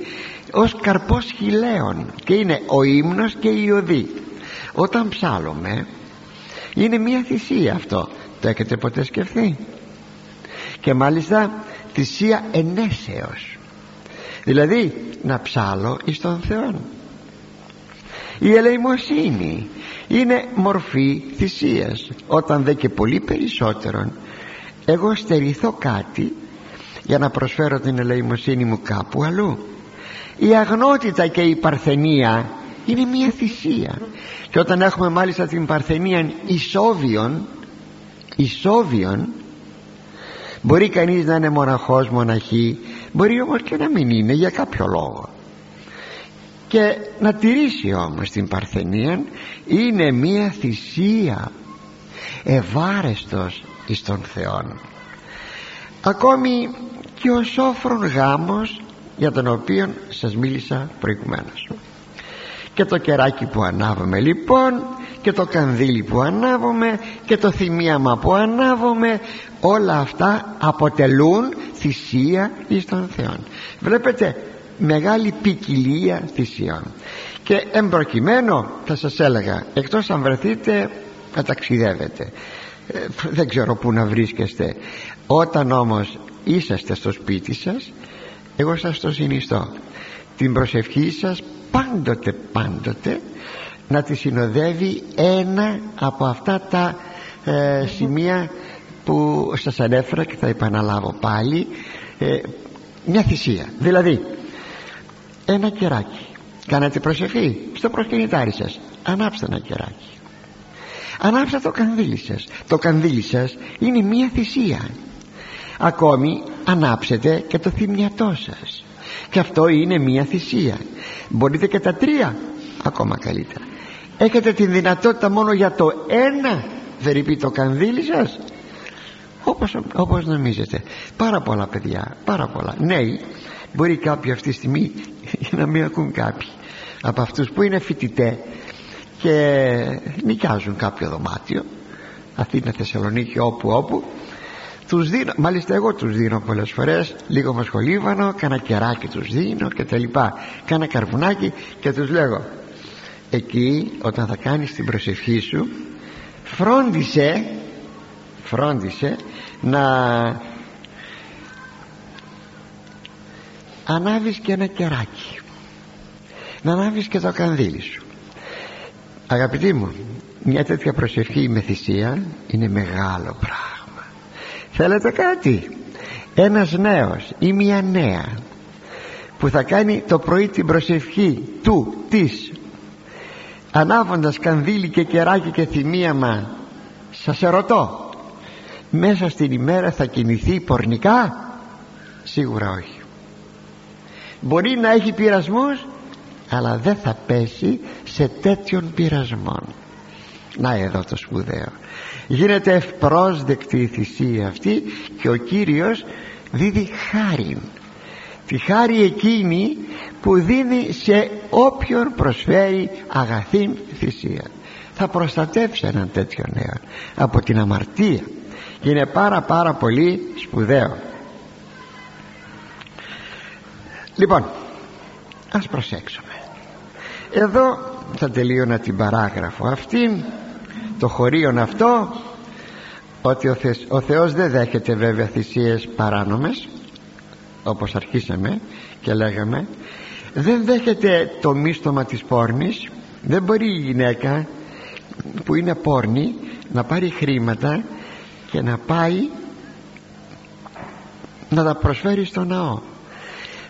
ως καρπός χιλέων και είναι ο ύμνος και η οδή. Όταν ψάλλουμε είναι μια θυσία αυτό. Το έχετε ποτέ σκεφτεί; Και μάλιστα θυσία ενέσεως. Δηλαδή να ψάλω εις τον Θεό η ελεημοσύνη είναι μορφή θυσίας. Όταν δε και πολύ περισσότερον εγώ στερηθώ κάτι για να προσφέρω την ελεημοσύνη μου κάπου αλλού. Η αγνότητα και η παρθενία είναι μια θυσία. Και όταν έχουμε μάλιστα την παρθενία ισόβιον ισόβιον μπορεί κανείς να είναι μοναχός μοναχή μπορεί όμως και να μην είναι για κάποιο λόγο. Και να τηρήσει όμως την παρθενία είναι μια θυσία ευάρεστος εις τον Θεόν. Ακόμη και ο σόφρον γάμος για τον οποίο σας μίλησα προηγουμένως. Και το κεράκι που ανάβουμε λοιπόν και το κανδύλι που ανάβουμε και το θυμίαμα που ανάβουμε όλα αυτά αποτελούν θυσία εις τον Θεό βλέπετε μεγάλη ποικιλία θυσιών. Και εμπροκειμένο θα σας έλεγα εκτός αν βρεθείτε να ταξιδεύετε. Ε, δεν ξέρω που να βρίσκεστε. Όταν όμως είσαστε στο σπίτι σας εγώ σας το συνιστώ. Την προσευχή σας πάντοτε πάντοτε να τη συνοδεύει ένα από αυτά τα ε, σημεία που σας ανέφερα και θα επαναλάβω πάλι ε, μια θυσία. Δηλαδή ένα κεράκι. Κάνατε προσευχή στο προσκυνητάρι σας. Ανάψτε ένα κεράκι. Ανάψτε το κανδύλι σας. Το κανδύλι σας είναι μια θυσία. Ακόμη ανάψετε και το θυμιατό σας. Και αυτό είναι μια θυσία. Μπορείτε και τα τρία ακόμα καλύτερα. Έχετε την δυνατότητα μόνο για το ένα θερυπεί το κανδύλι σας όπως, όπως νομίζετε. Πάρα πολλά παιδιά πάρα πολλά. Νέοι μπορεί κάποιοι αυτή τη στιγμή να μην ακούν κάποιοι από αυτούς που είναι φοιτητέ και νοικιάζουν κάποιο δωμάτιο Αθήνα, Θεσσαλονίκη, όπου όπου. Τους δίνω μάλιστα εγώ τους δίνω πολλές φορές λίγο μασχολίβανο κάνα κεράκι τους δίνω και τα λοιπά. Κάνα καρβουνάκι και τους λέγω εκεί όταν θα κάνεις την προσευχή σου φρόντισε φρόντισε να ανάβεις και ένα κεράκι. Να ανάβεις και το κανδύλι σου. Αγαπητοί μου μια τέτοια προσευχή με θυσία είναι μεγάλο πράγμα. Θέλετε κάτι; Ένας νέος ή μια νέα που θα κάνει το πρωί την προσευχή του, της. Ανάβοντας κανδύλι και κεράκι και θυμίαμα σας ερωτώ μέσα στην ημέρα θα κινηθεί πορνικά; Σίγουρα όχι. Μπορεί να έχει πειρασμούς αλλά δεν θα πέσει σε τέτοιον πειρασμό να εδώ το σπουδαίο. Γίνεται ευπρόσδεκτη η θυσία αυτή και ο Κύριος δίδει χάρη τη χάρη εκείνη που δίνει σε όποιον προσφέρει αγαθήν θυσία. Θα προστατεύσει έναν τέτοιο νέο από την αμαρτία και είναι πάρα πάρα πολύ σπουδαίο. Λοιπόν ας προσέξουμε. Εδώ θα τελείωνα την παράγραφο αυτή το χωρίον αυτό ότι ο, ο Θεός δεν δέχεται βέβαια θυσίες παράνομες όπως αρχίσαμε και λέγαμε. Δεν δέχεται το μίστομα της πόρνης. Δεν μπορεί η γυναίκα που είναι πόρνη να πάρει χρήματα και να πάει να τα προσφέρει στο ναό.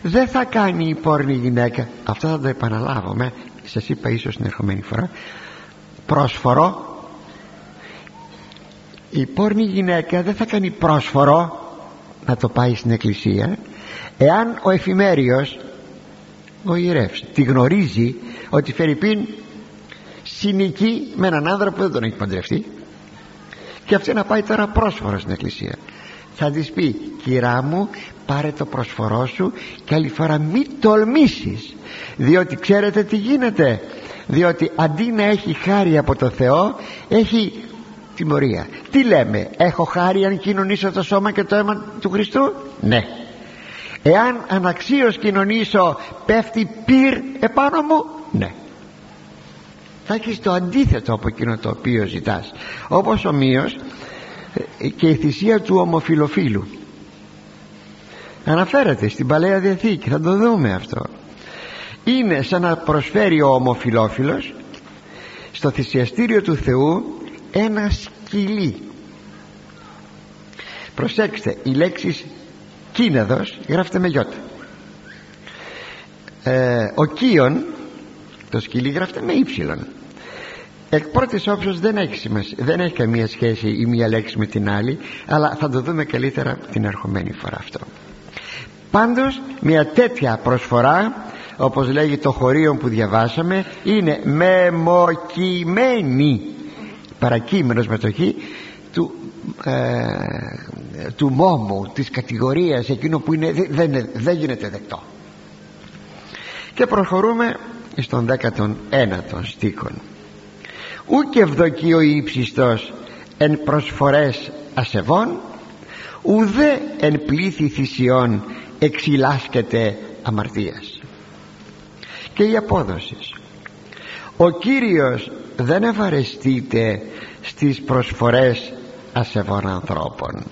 Δεν θα κάνει η πόρνη γυναίκα. Αυτό θα το επαναλάβουμε. Σας είπα ίσως την ερχομένη φορά. Πρόσφορο. Η πόρνη γυναίκα δεν θα κάνει πρόσφορο να το πάει στην εκκλησία εάν ο εφημέριος ο ιερεύς τη γνωρίζει ότι Φερρυπίν συνοικεί με έναν άνδρα που δεν τον έχει παντρευτεί και αυτή να πάει τώρα πρόσφορο στην εκκλησία. Θα της πει κυρά μου πάρε το προσφορό σου και άλλη φορά μη τολμήσεις διότι ξέρετε τι γίνεται. Διότι αντί να έχει χάρη από το Θεό έχει τιμωρία. Τι λέμε έχω χάρη αν κοινωνήσω το σώμα και το αίμα του Χριστού ναι. Εάν αναξίως κοινωνήσω πέφτει πυρ επάνω μου ναι θα έχεις το αντίθετο από εκείνο το οποίο ζητάς. Όπως ομοίως ε, και η θυσία του ομοφιλοφίλου. Αναφέρεται στην Παλαιά Διαθήκη θα το δούμε αυτό. Είναι σαν να προσφέρει ο ομοφιλόφιλος στο θυσιαστήριο του Θεού ένα σκυλί. Προσέξτε η λέξη κίνεδος γράφεται με γιώτα. Ε, ο κίον το σκυλί γράφεται με ύψιλον. Εκ πρώτης όψεως δεν έχει, σημασία, δεν έχει καμία σχέση η μία λέξη με την άλλη αλλά θα το δούμε καλύτερα την ερχομένη φορά αυτό. Πάντως μια τέτοια προσφορά όπως λέγει το χωρίο που διαβάσαμε είναι μεμοκειμένη παρακείμενος μετοχή του, ε, του μόμου της κατηγορίας εκείνο που είναι, δεν, δεν γίνεται δεκτό. Και προχωρούμε στον 19ο στίχον. Ούκ ευδοκεί ο ύψιστος εν προσφορές ασεβών ουδέ εν πλήθη θυσιών εξυλάσκεται αμαρτίας. Και η απόδοση. Ο Κύριος δεν ευαρεστείται στις προσφορές ασεβών ανθρώπων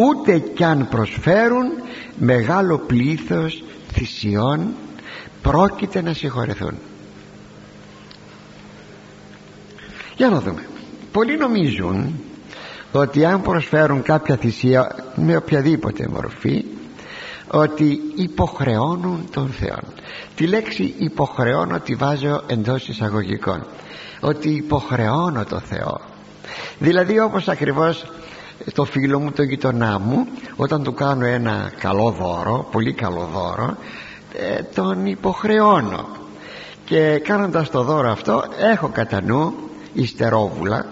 ούτε κι αν προσφέρουν μεγάλο πλήθος θυσιών πρόκειται να συγχωρεθούν. Για να δούμε. Πολλοί νομίζουν ότι αν προσφέρουν κάποια θυσία με οποιαδήποτε μορφή ότι υποχρεώνουν τον Θεό τη λέξη υποχρεώνω τη βάζω εντός εισαγωγικών. Ότι υποχρεώνω τον Θεό. Δηλαδή όπως ακριβώς το φίλο μου, το γειτονά μου όταν του κάνω ένα καλό δώρο πολύ καλό δώρο ε, τον υποχρεώνω. Και κάνοντας το δώρο αυτό έχω κατά νου υστερόβουλα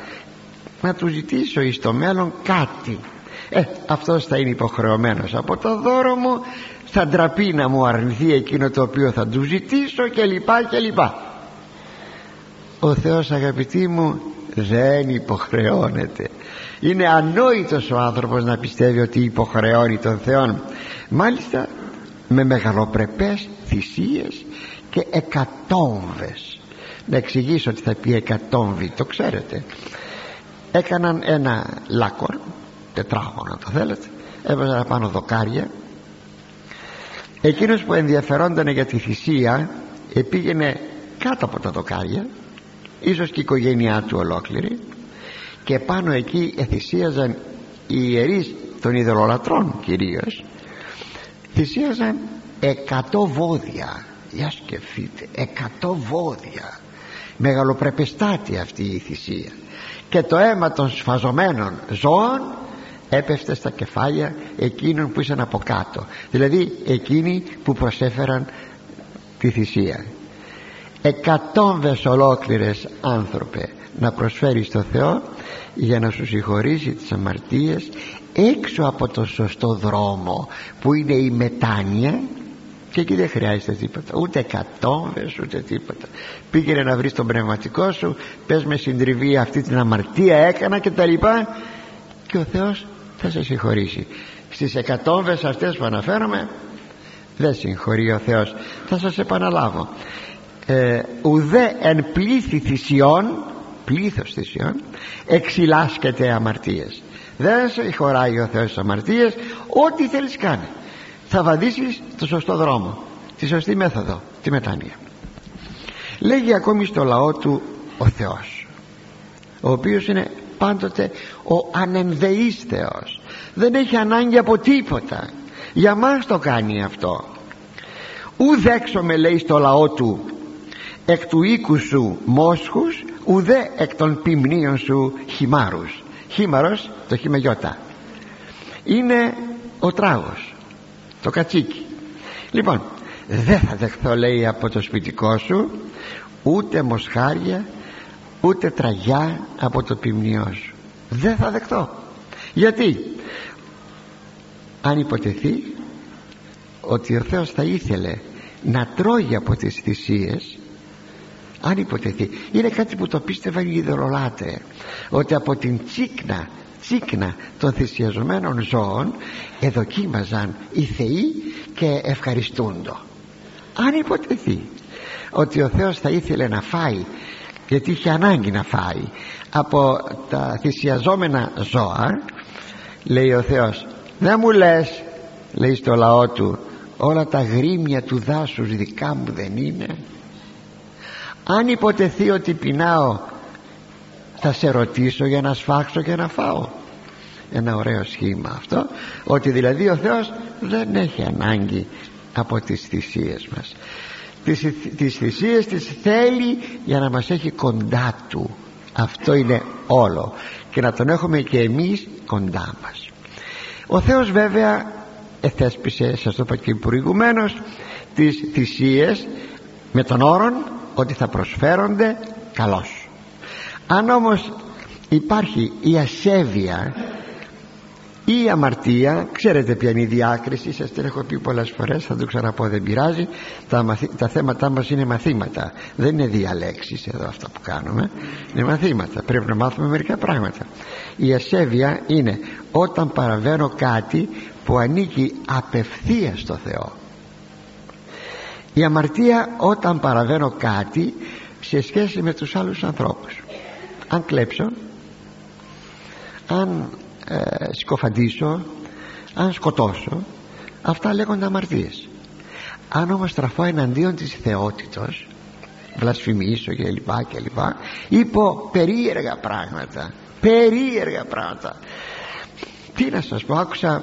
να του ζητήσω εις το μέλλον κάτι. Ε, αυτός θα είναι υποχρεωμένος από το δώρο μου θα ντραπεί να μου αρνηθεί εκείνο το οποίο θα του ζητήσω και λοιπά και λοιπά. Ο Θεός αγαπητοί μου δεν υποχρεώνεται. Είναι ανόητος ο άνθρωπος να πιστεύει ότι υποχρεώνει τον Θεό μάλιστα με μεγαλοπρεπές θυσίες και εκατόμβες. Να εξηγήσω ότι θα πει εκατόμβη το ξέρετε. Έκαναν ένα λάκκορ τετράγωνο το θέλετε έβαζαν πάνω δοκάρια. Εκείνος που ενδιαφερόταν για τη θυσία επήγαινε κάτω από τα δοκάρια ίσως και η οικογένειά του ολόκληρη και πάνω εκεί εθυσίαζαν οι ιερείς των ειδωλολατρών κυρίως θυσίαζαν εκατό βόδια. Για σκεφτείτε εκατό βόδια. Μεγαλοπρεπεστάτη αυτή η θυσία. Και το αίμα των σφαζωμένων ζώων έπεφτε στα κεφάλια εκείνων που ήσαν από κάτω. Δηλαδή εκείνοι που προσέφεραν τη θυσία. Εκατόμβες ολόκληρες άνθρωπε να προσφέρει στο Θεό για να σου συγχωρήσει τις αμαρτίες έξω από το σωστό δρόμο που είναι η μετάνοια και εκεί δεν χρειάζεται τίποτα. Ούτε εκατόμβες ούτε τίποτα. Πήγαινε να βρεις τον πνευματικό σου πες με συντριβή αυτή την αμαρτία έκανα και τα λοιπά και ο Θεός θα σε συγχωρήσει. Στις εκατόμβες αυτές που αναφέρομαι δεν συγχωρεί ο Θεός. Θα σας επαναλάβω. Ε, ουδέ εν πλήθη θυσιών πλήθος θυσιών εξυλάσκεται αμαρτίες δεν σε χωράει ο Θεός αμαρτίες ό,τι θέλεις κάνει θα βαδίσεις το σωστό δρόμο τη σωστή μέθοδο τη μετάνοια. Λέγει ακόμη στο λαό του ο Θεός ο οποίος είναι πάντοτε ο ανενδεής Θεός. Δεν έχει ανάγκη από τίποτα. Για μας το κάνει αυτό. Ουδέξω με λέει στο λαό του εκ του οίκου σου μόσχους ουδέ εκ των ποιμνίων σου χυμάρους χήμαρος το χιμεγιώτα είναι ο τράγος το κατσίκι. Λοιπόν δεν θα δεχθώ λέει από το σπιτικό σου ούτε μοσχάρια ούτε τραγιά από το ποιμνιό σου. Δεν θα δεχτώ γιατί; Αν υποτεθεί ότι ο Θεός θα ήθελε να τρώει από τις θυσίες αν υποτεθεί. Είναι κάτι που το πίστευαν οι ιδωρολάτρε ότι από την τσίκνα τσίκνα των θυσιαζομένων ζώων εδοκίμαζαν οι θεοί και ευχαριστούντο. Αν υποτεθεί ότι ο Θεός θα ήθελε να φάει γιατί είχε ανάγκη να φάει από τα θυσιαζόμενα ζώα λέει ο Θεός δεν μου λες λέει στο λαό του όλα τα γρήμια του δάσους δικά μου δεν είναι αν υποτεθεί ότι πεινάω θα σε ρωτήσω για να σφάξω και να φάω. Ένα ωραίο σχήμα αυτό ότι δηλαδή ο Θεός δεν έχει ανάγκη από τις θυσίες μας. Τις, τις θυσίες τις θέλει για να μας έχει κοντά του. Αυτό είναι όλο. Και να τον έχουμε και εμείς κοντά μας. Ο Θεός βέβαια εθέσπισε σας το είπα και προηγουμένως τις θυσίες με τον όρον ότι θα προσφέρονται καλώς. Αν όμως υπάρχει η ασέβεια ή η αμαρτία ξέρετε ποια είναι η διάκριση σας την έχω πει πολλές φορές θα το ξαναπώ δεν πειράζει. Τα, τα θέματα μας είναι μαθήματα. Δεν είναι διαλέξεις εδώ αυτά που κάνουμε. Είναι μαθήματα. Πρέπει να μάθουμε μερικά πράγματα. Η ασέβεια είναι όταν παραβαίνω κάτι που ανήκει απευθείας στο Θεό η αμαρτία όταν παραβαίνω κάτι σε σχέση με τους άλλους ανθρώπους. Αν κλέψω αν ε, σκοφαντήσω αν σκοτώσω αυτά λέγονται αμαρτίες. Αν όμως στραφώ εναντίον της θεότητος βλασφημίσω και λοιπά και λοιπά είπω περίεργα πράγματα περίεργα πράγματα. Τι να σας πω άκουσα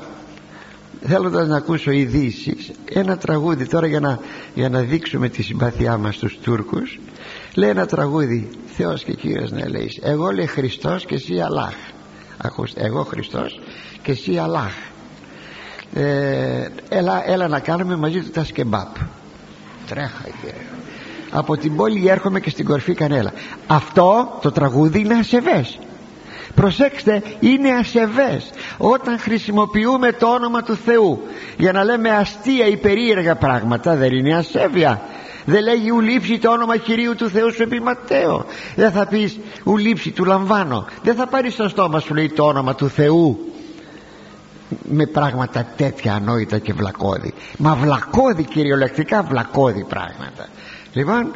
θέλοντας να ακούσω ειδήσεις, ένα τραγούδι τώρα για να, για να δείξουμε τη συμπάθειά μας στους Τούρκους. Λέει ένα τραγούδι Θεός και Κύριος να λέει εγώ λέει Χριστός και εσύ Αλλάχ ακούστε εγώ Χριστός και εσύ Αλλάχ ε, έλα, έλα να κάνουμε μαζί του τα σκεμπάπ. Τρέχα κύριε. Από την πόλη έρχομαι και στην κορφή κανέλα. Αυτό το τραγούδι είναι ασεβές προσέξτε είναι ασεβές όταν χρησιμοποιούμε το όνομα του Θεού. Για να λέμε αστεία ή περίεργα πράγματα δεν είναι ασέβεια. Δεν λέγει ουλήψη το όνομα Κυρίου του Θεού σου επί Ματέο δεν θα πεις ουλήψη του λαμβάνω δεν θα πάρεις στο στόμα σου λέει το όνομα του Θεού. Με πράγματα τέτοια ανόητα και βλακώδη. Μα βλακώδη κυριολεκτικά βλακώδη πράγματα. Λοιπόν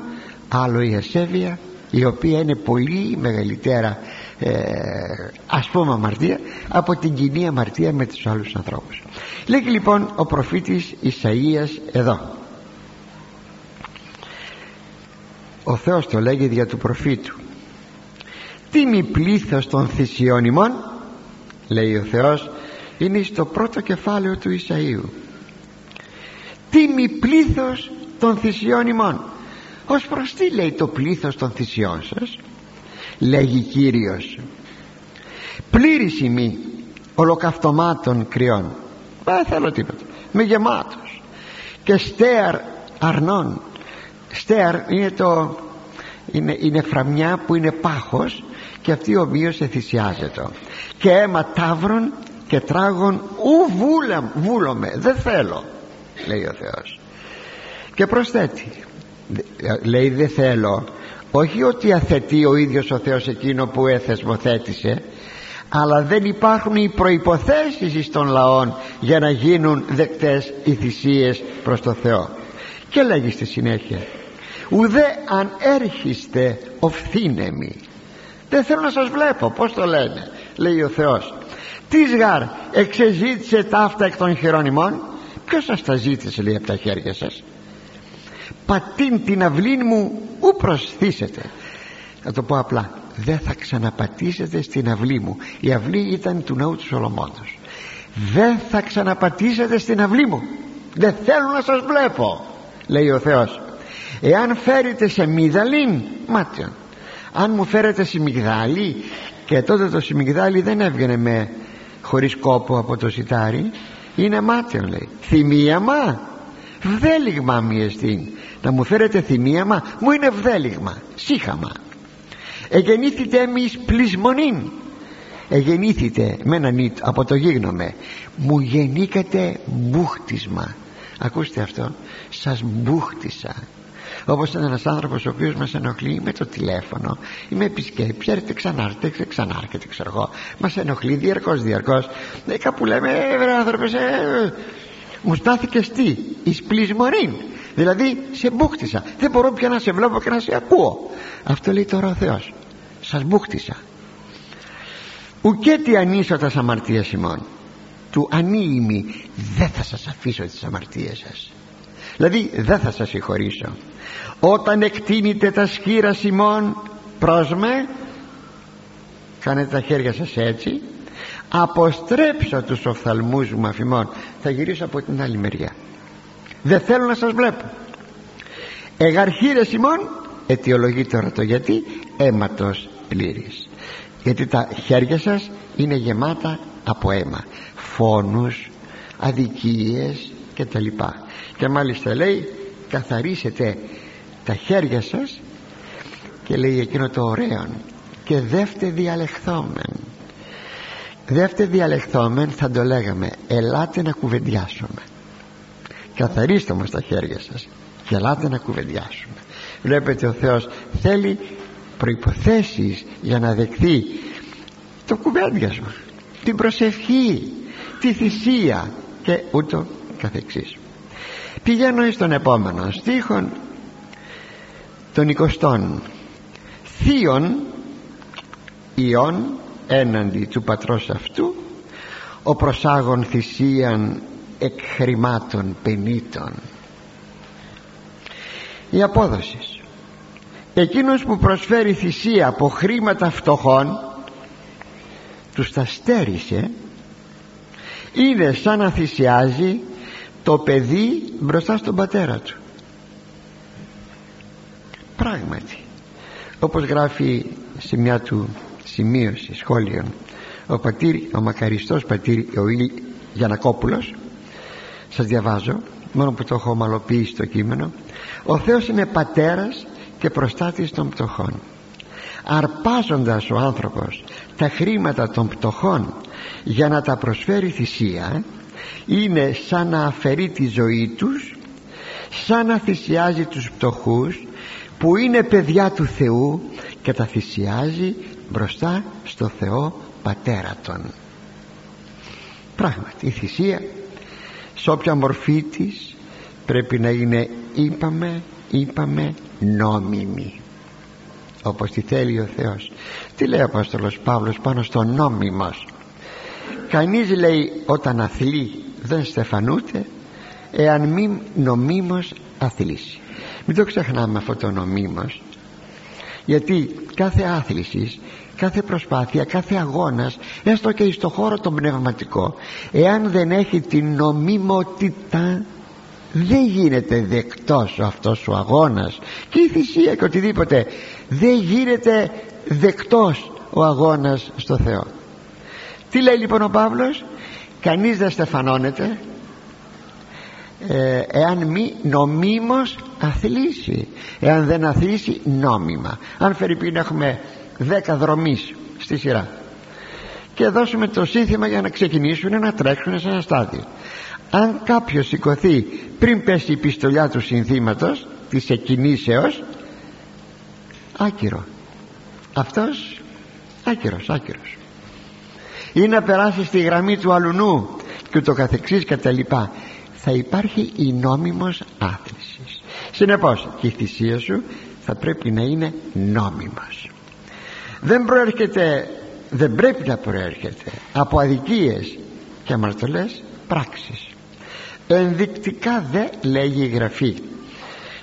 άλλο η ασέβεια η οποία είναι πολύ μεγαλύτερα ε, ας πούμε αμαρτία από την κοινή αμαρτία με τους άλλους ανθρώπους. Λέγει λοιπόν ο προφήτης Ισαΐας εδώ. Ο Θεός το λέγει δια του προφήτου. Τι μη πλήθος των θυσιών ημών λέει ο Θεός είναι στο πρώτο κεφάλαιο του Ισαΐου. Τι μη πλήθος των θυσιών ημών ως προς τι λέει το πλήθος των θυσιών σας λέγει Κύριος. Πλήρης ημί ολοκαυτωμάτων κρυών. Δεν θέλω τίποτα. Με γεμάτος. Και στέαρ αρνών. Στέαρ είναι το είναι, είναι φραμιά που είναι πάχος και αυτή ομοίως εθυσιάζεται. Και αίμα τάβρων και τράγων ου βούλομαι δεν θέλω λέει ο Θεός. Και προσθέτει λέει δεν θέλω όχι ότι αθετεί ο ίδιος ο Θεός εκείνο που έθεσμοθέτησε αλλά δεν υπάρχουν οι προϋποθέσεις στον λαών για να γίνουν δεκτές οι θυσίες προς το Θεό. Και λέγει στη συνέχεια ουδέ αν έρχεστε οφθήνεμοι δεν θέλω να σας βλέπω πως το λένε λέει ο Θεός. Τι γάρ εξεζήτησε ταύτα εκ των χειρών ημών ποιος σας τα ζήτησε λέει από τα χέρια σας πατήν την αυλή μου ου προσθήσετε. Θα το πω απλά δεν θα ξαναπατήσετε στην αυλή μου. Η αυλή ήταν του ναού του Σολομόντος. Δεν θα ξαναπατήσετε στην αυλή μου. Δεν θέλω να σας βλέπω λέει ο Θεός. Εάν φέρετε σε μυγδαλήν μάτιον. Αν μου φέρετε σε μυγδάλι και τότε το σιμιγδάλι δεν έβγαινε με χωρίς κόπο από το σιτάρι είναι μάτιον λέει. Θυμίαμα βδέλιγμα μη εστίν. Να μου φέρετε θυμίαμα μου είναι βδέλιγμα σύχαμα. Εγεννήθητε εμείς πλεισμονήν. Εγεννήθητε με έναν νίτ από το γίγνομε μου γεννήκατε μπούχτισμα. Ακούστε αυτό σας μπούχτισα. Όπως ήταν ένας άνθρωπος ο οποίος μας ενοχλεί με το τηλέφωνο ή με επισκέψη έρχεται ξανάρθετε ξανάρχεται ξέρω εγώ. Μας ενοχλεί διαρκώς διαρκώς. Ε, κάπου λέμε ε, άνθρωπε ε, μου στάθηκε τι εις πλεισμονήν δηλαδή σε μπούχτισα. Δεν μπορώ πια να σε βλέπω και να σε ακούω. Αυτό λέει τώρα ο Θεός. Σας μπούχτισα. Ουκέτι ανίσωτας αμαρτίας ημών του ανήλυμη δεν θα σας αφήσω τις αμαρτίες σας. Δηλαδή δεν θα σας συγχωρήσω. Όταν εκτείνετε τα σκύρα ημών προς με κάνετε τα χέρια σας έτσι αποστρέψω τους οφθαλμούς μου αφημών. Θα γυρίσω από την άλλη μεριά. Δεν θέλω να σας βλέπω. Εγαρχήρες ημών αιτιολογεί τώρα το γιατί αίματος πλήρης. Γιατί τα χέρια σας είναι γεμάτα από αίμα. Φόνους αδικίες και τα λοιπά και μάλιστα λέει καθαρίσετε τα χέρια σας και λέει εκείνο το ωραίο και δεύτε διαλεχθόμεν δεύτε διαλεχθόμεν θα το λέγαμε ελάτε να κουβεντιάσουμε καθαρίστε μας τα χέρια σας και ελάτε να κουβεντιάσουμε. Βλέπετε ο Θεός θέλει προϋποθέσεις για να δεχθεί το κουβέντιασμα την προσευχή τη θυσία και ούτω καθεξής. Πηγαίνω εις τον επόμενο στίχον των εικοστών θείων ιών έναντι του πατρός αυτού ο προσάγων θυσίαν εκ χρημάτων πενήτων. Η απόδοση εκείνος που προσφέρει θυσία από χρήματα φτωχών τους τα στέρισε είναι σαν να θυσιάζει το παιδί μπροστά στον πατέρα του. Πράγματι όπως γράφει σε μια του σημείωση, σχόλιο ο, πατήρ, ο μακαριστός πατήρ ο Ήλ Γιανακόπουλος σας διαβάζω μόνο που το έχω ομαλοποιήσει το κείμενο. Ο Θεός είναι πατέρας και προστάτης των πτωχών. Αρπάζοντας ο άνθρωπος τα χρήματα των πτωχών για να τα προσφέρει θυσία είναι σαν να αφαιρεί τη ζωή τους σαν να θυσιάζει τους πτωχούς που είναι παιδιά του Θεού και τα θυσιάζει μπροστά στο Θεό Πατέρα των. πράγματι η θυσία σε όποια μορφή της πρέπει να είναι είπαμε είπαμε νόμιμη. Όπως τη θέλει ο Θεός. Τι λέει ο Απόστολος Παύλος πάνω στο νόμιμος; Κανείς λέει όταν αθλεί δεν στεφανούται εάν μη νομίμως αθλήσει μην το ξεχνάμε αυτό το νομί μας. Γιατί κάθε άθλησης, κάθε προσπάθεια, κάθε αγώνας έστω και στο χώρο το πνευματικό εάν δεν έχει την νομιμότητα δεν γίνεται δεκτός αυτός ο αγώνας. Και η θυσία και οτιδήποτε δεν γίνεται δεκτός ο αγώνας στο Θεό. Τι λέει λοιπόν ο Παύλος; Κανείς δεν στεφανώνεται. Ε, εάν μη νομίμως αθλήσει. Εάν δεν αθλήσει νόμιμα. Αν φερειπίν έχουμε δέκα δρομής στη σειρά. Και δώσουμε το σύνθημα για να ξεκινήσουν να τρέξουν σε ένα στάδιο. Αν κάποιος σηκωθεί πριν πέσει η πιστολιά του συνθήματος της εκκινήσεως άκυρο. Αυτός άκυρος άκυρος. Ή να περάσει στη γραμμή του αλουνού και ούτω καθεξής θα υπάρχει η νόμιμος άθλησης συνεπώς και η θυσία σου θα πρέπει να είναι νόμιμος. Δεν προέρχεται δεν πρέπει να προέρχεται από αδικίες και αμαρτωλές πράξεις. Ενδεικτικά δε λέγει η Γραφή.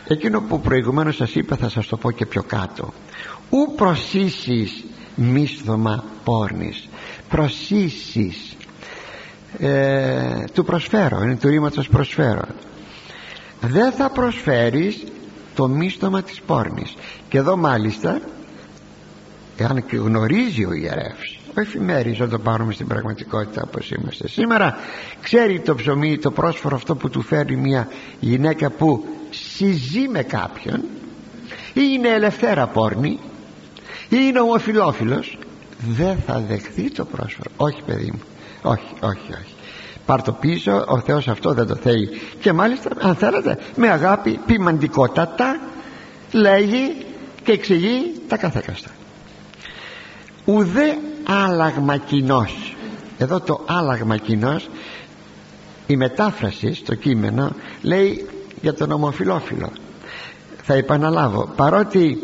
Εκείνο που προηγουμένως σας είπα θα σας το πω και πιο κάτω. Ου προσήσεις μίσθωμα πόρνης προσήσεις ε, του προσφέρω είναι του ρήματος προσφέρω. Δεν θα προσφέρεις το μίστομα της πόρνης. Και εδώ μάλιστα εάν γνωρίζει ο ιερεύς ο εφημέρης όταν το πάρουμε στην πραγματικότητα όπως είμαστε σήμερα ξέρει το ψωμί το πρόσφορο αυτό που του φέρει μια γυναίκα που συζεί με κάποιον ή είναι ελευθέρα πόρνη ή είναι ομοφιλόφιλος δεν θα δεχθεί το πρόσφορο. Όχι παιδί μου όχι όχι όχι. Πάρ το πίσω ο Θεός αυτό δεν το θέλει. Και μάλιστα αν θέλετε με αγάπη ποιμαντικότατα λέγει και εξηγεί τα καθέκαστα. Ουδέ άλλαγμα κοινός. εδώ το άλλαγμα κοινός, η μετάφραση στο κείμενο λέει για τον ομοφιλόφιλο. Θα επαναλάβω παρότι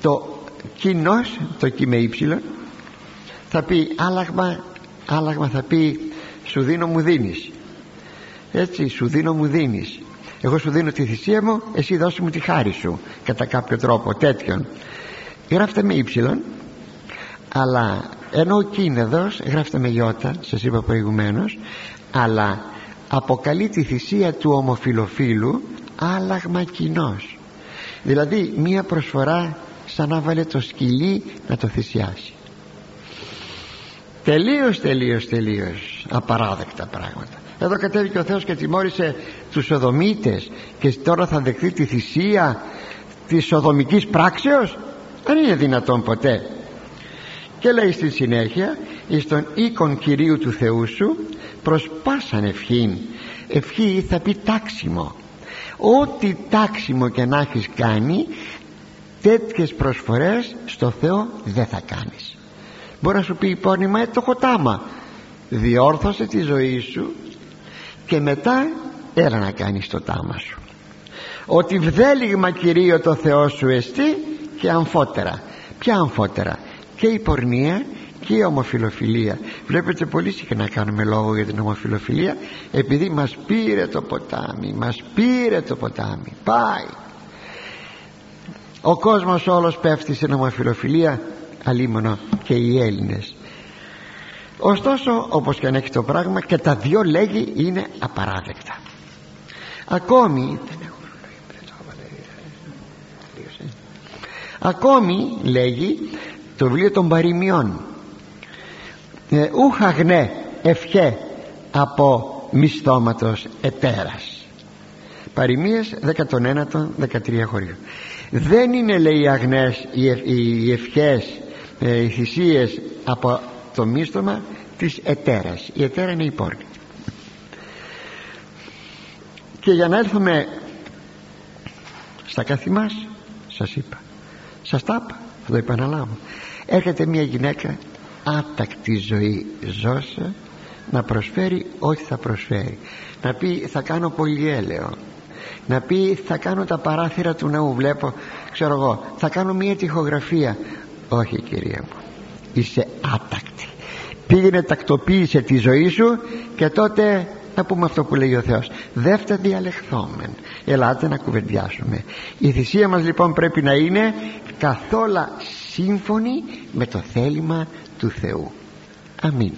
το κοινός, το κείμενο θα πει άλλαγμα άλλαγμα θα πει σου δίνω μου δίνεις έτσι σου δίνω μου δίνεις εγώ σου δίνω τη θυσία μου εσύ δώσε μου τη χάρη σου κατά κάποιο τρόπο τέτοιον. Γράφτε με ύψιλον αλλά ενώ ο κίνεδος γράφτε με γιώτα σας είπα προηγουμένως, αλλά αποκαλεί τη θυσία του ομοφιλοφίλου άλλαγμα κοινός. δηλαδή μία προσφορά σαν να βάλε το σκυλί να το θυσιάσει τελείως τελείως τελείως απαράδεκτα πράγματα. Εδώ κατέβηκε ο Θεός και τιμώρησε τους Σοδομίτες. Και τώρα θα δεχτεί τη θυσία της Σοδομικής πράξεως; Δεν είναι δυνατόν ποτέ. Και λέει στη συνέχεια εις τον οίκον Κυρίου του Θεού σου προς πάσαν ευχήν. Ευχή θα πει τάξιμο. Ό,τι τάξιμο και να έχεις κάνει τέτοιες προσφορές στο Θεό δεν θα κάνεις μπορεί να σου πει υπόνοιμα το χωτάμα διόρθωσε τη ζωή σου και μετά έλα να κάνεις το τάμα σου. Ότι βδέλιγμα Κυρίο το Θεό σου εστί και αμφότερα ποια αμφότερα και η πορνεία και η ομοφιλοφιλία. Βλέπετε πολύ συχνά κάνουμε λόγο για την ομοφιλοφιλία επειδή μας πήρε το ποτάμι μας πήρε το ποτάμι. Πάει. Ο κόσμος όλος πέφτει στην ομοφιλοφιλία αλίμονο και οι Έλληνες. Ωστόσο όπως και αν έχει το πράγμα και τα δυο λέγει είναι απαράδεκτα. Ακόμη ε. ακόμη λέγει το βιβλίο των παροιμιών. Ε, ευχέ από μισθώματος ετέρας παροιμίες 19-13 χωρίων δεν είναι λέει αγνές οι, ευ, οι ευχές ε, οι θυσίες από το μίστομα της ετέρας. Η ετέρα είναι η πόρνη. Και για να έλθουμε στα κάθε μας σας είπα. Σας τα είπα θα το επαναλάβω. Έρχεται μια γυναίκα άτακτη ζωή ζώσα να προσφέρει ό,τι θα προσφέρει. Να πει θα κάνω πολυέλαιο να πει θα κάνω τα παράθυρα του ναού βλέπω ξέρω εγώ θα κάνω μια τυχογραφία όχι κυρία μου. Είσαι άτακτη. Πήγαινε τακτοποίησε τη ζωή σου και τότε θα πούμε αυτό που λέει ο Θεός. Δεύτε διαλεχθόμεν ελάτε να κουβεντιάσουμε. Η θυσία μας λοιπόν πρέπει να είναι καθόλου σύμφωνη με το θέλημα του Θεού. Αμήν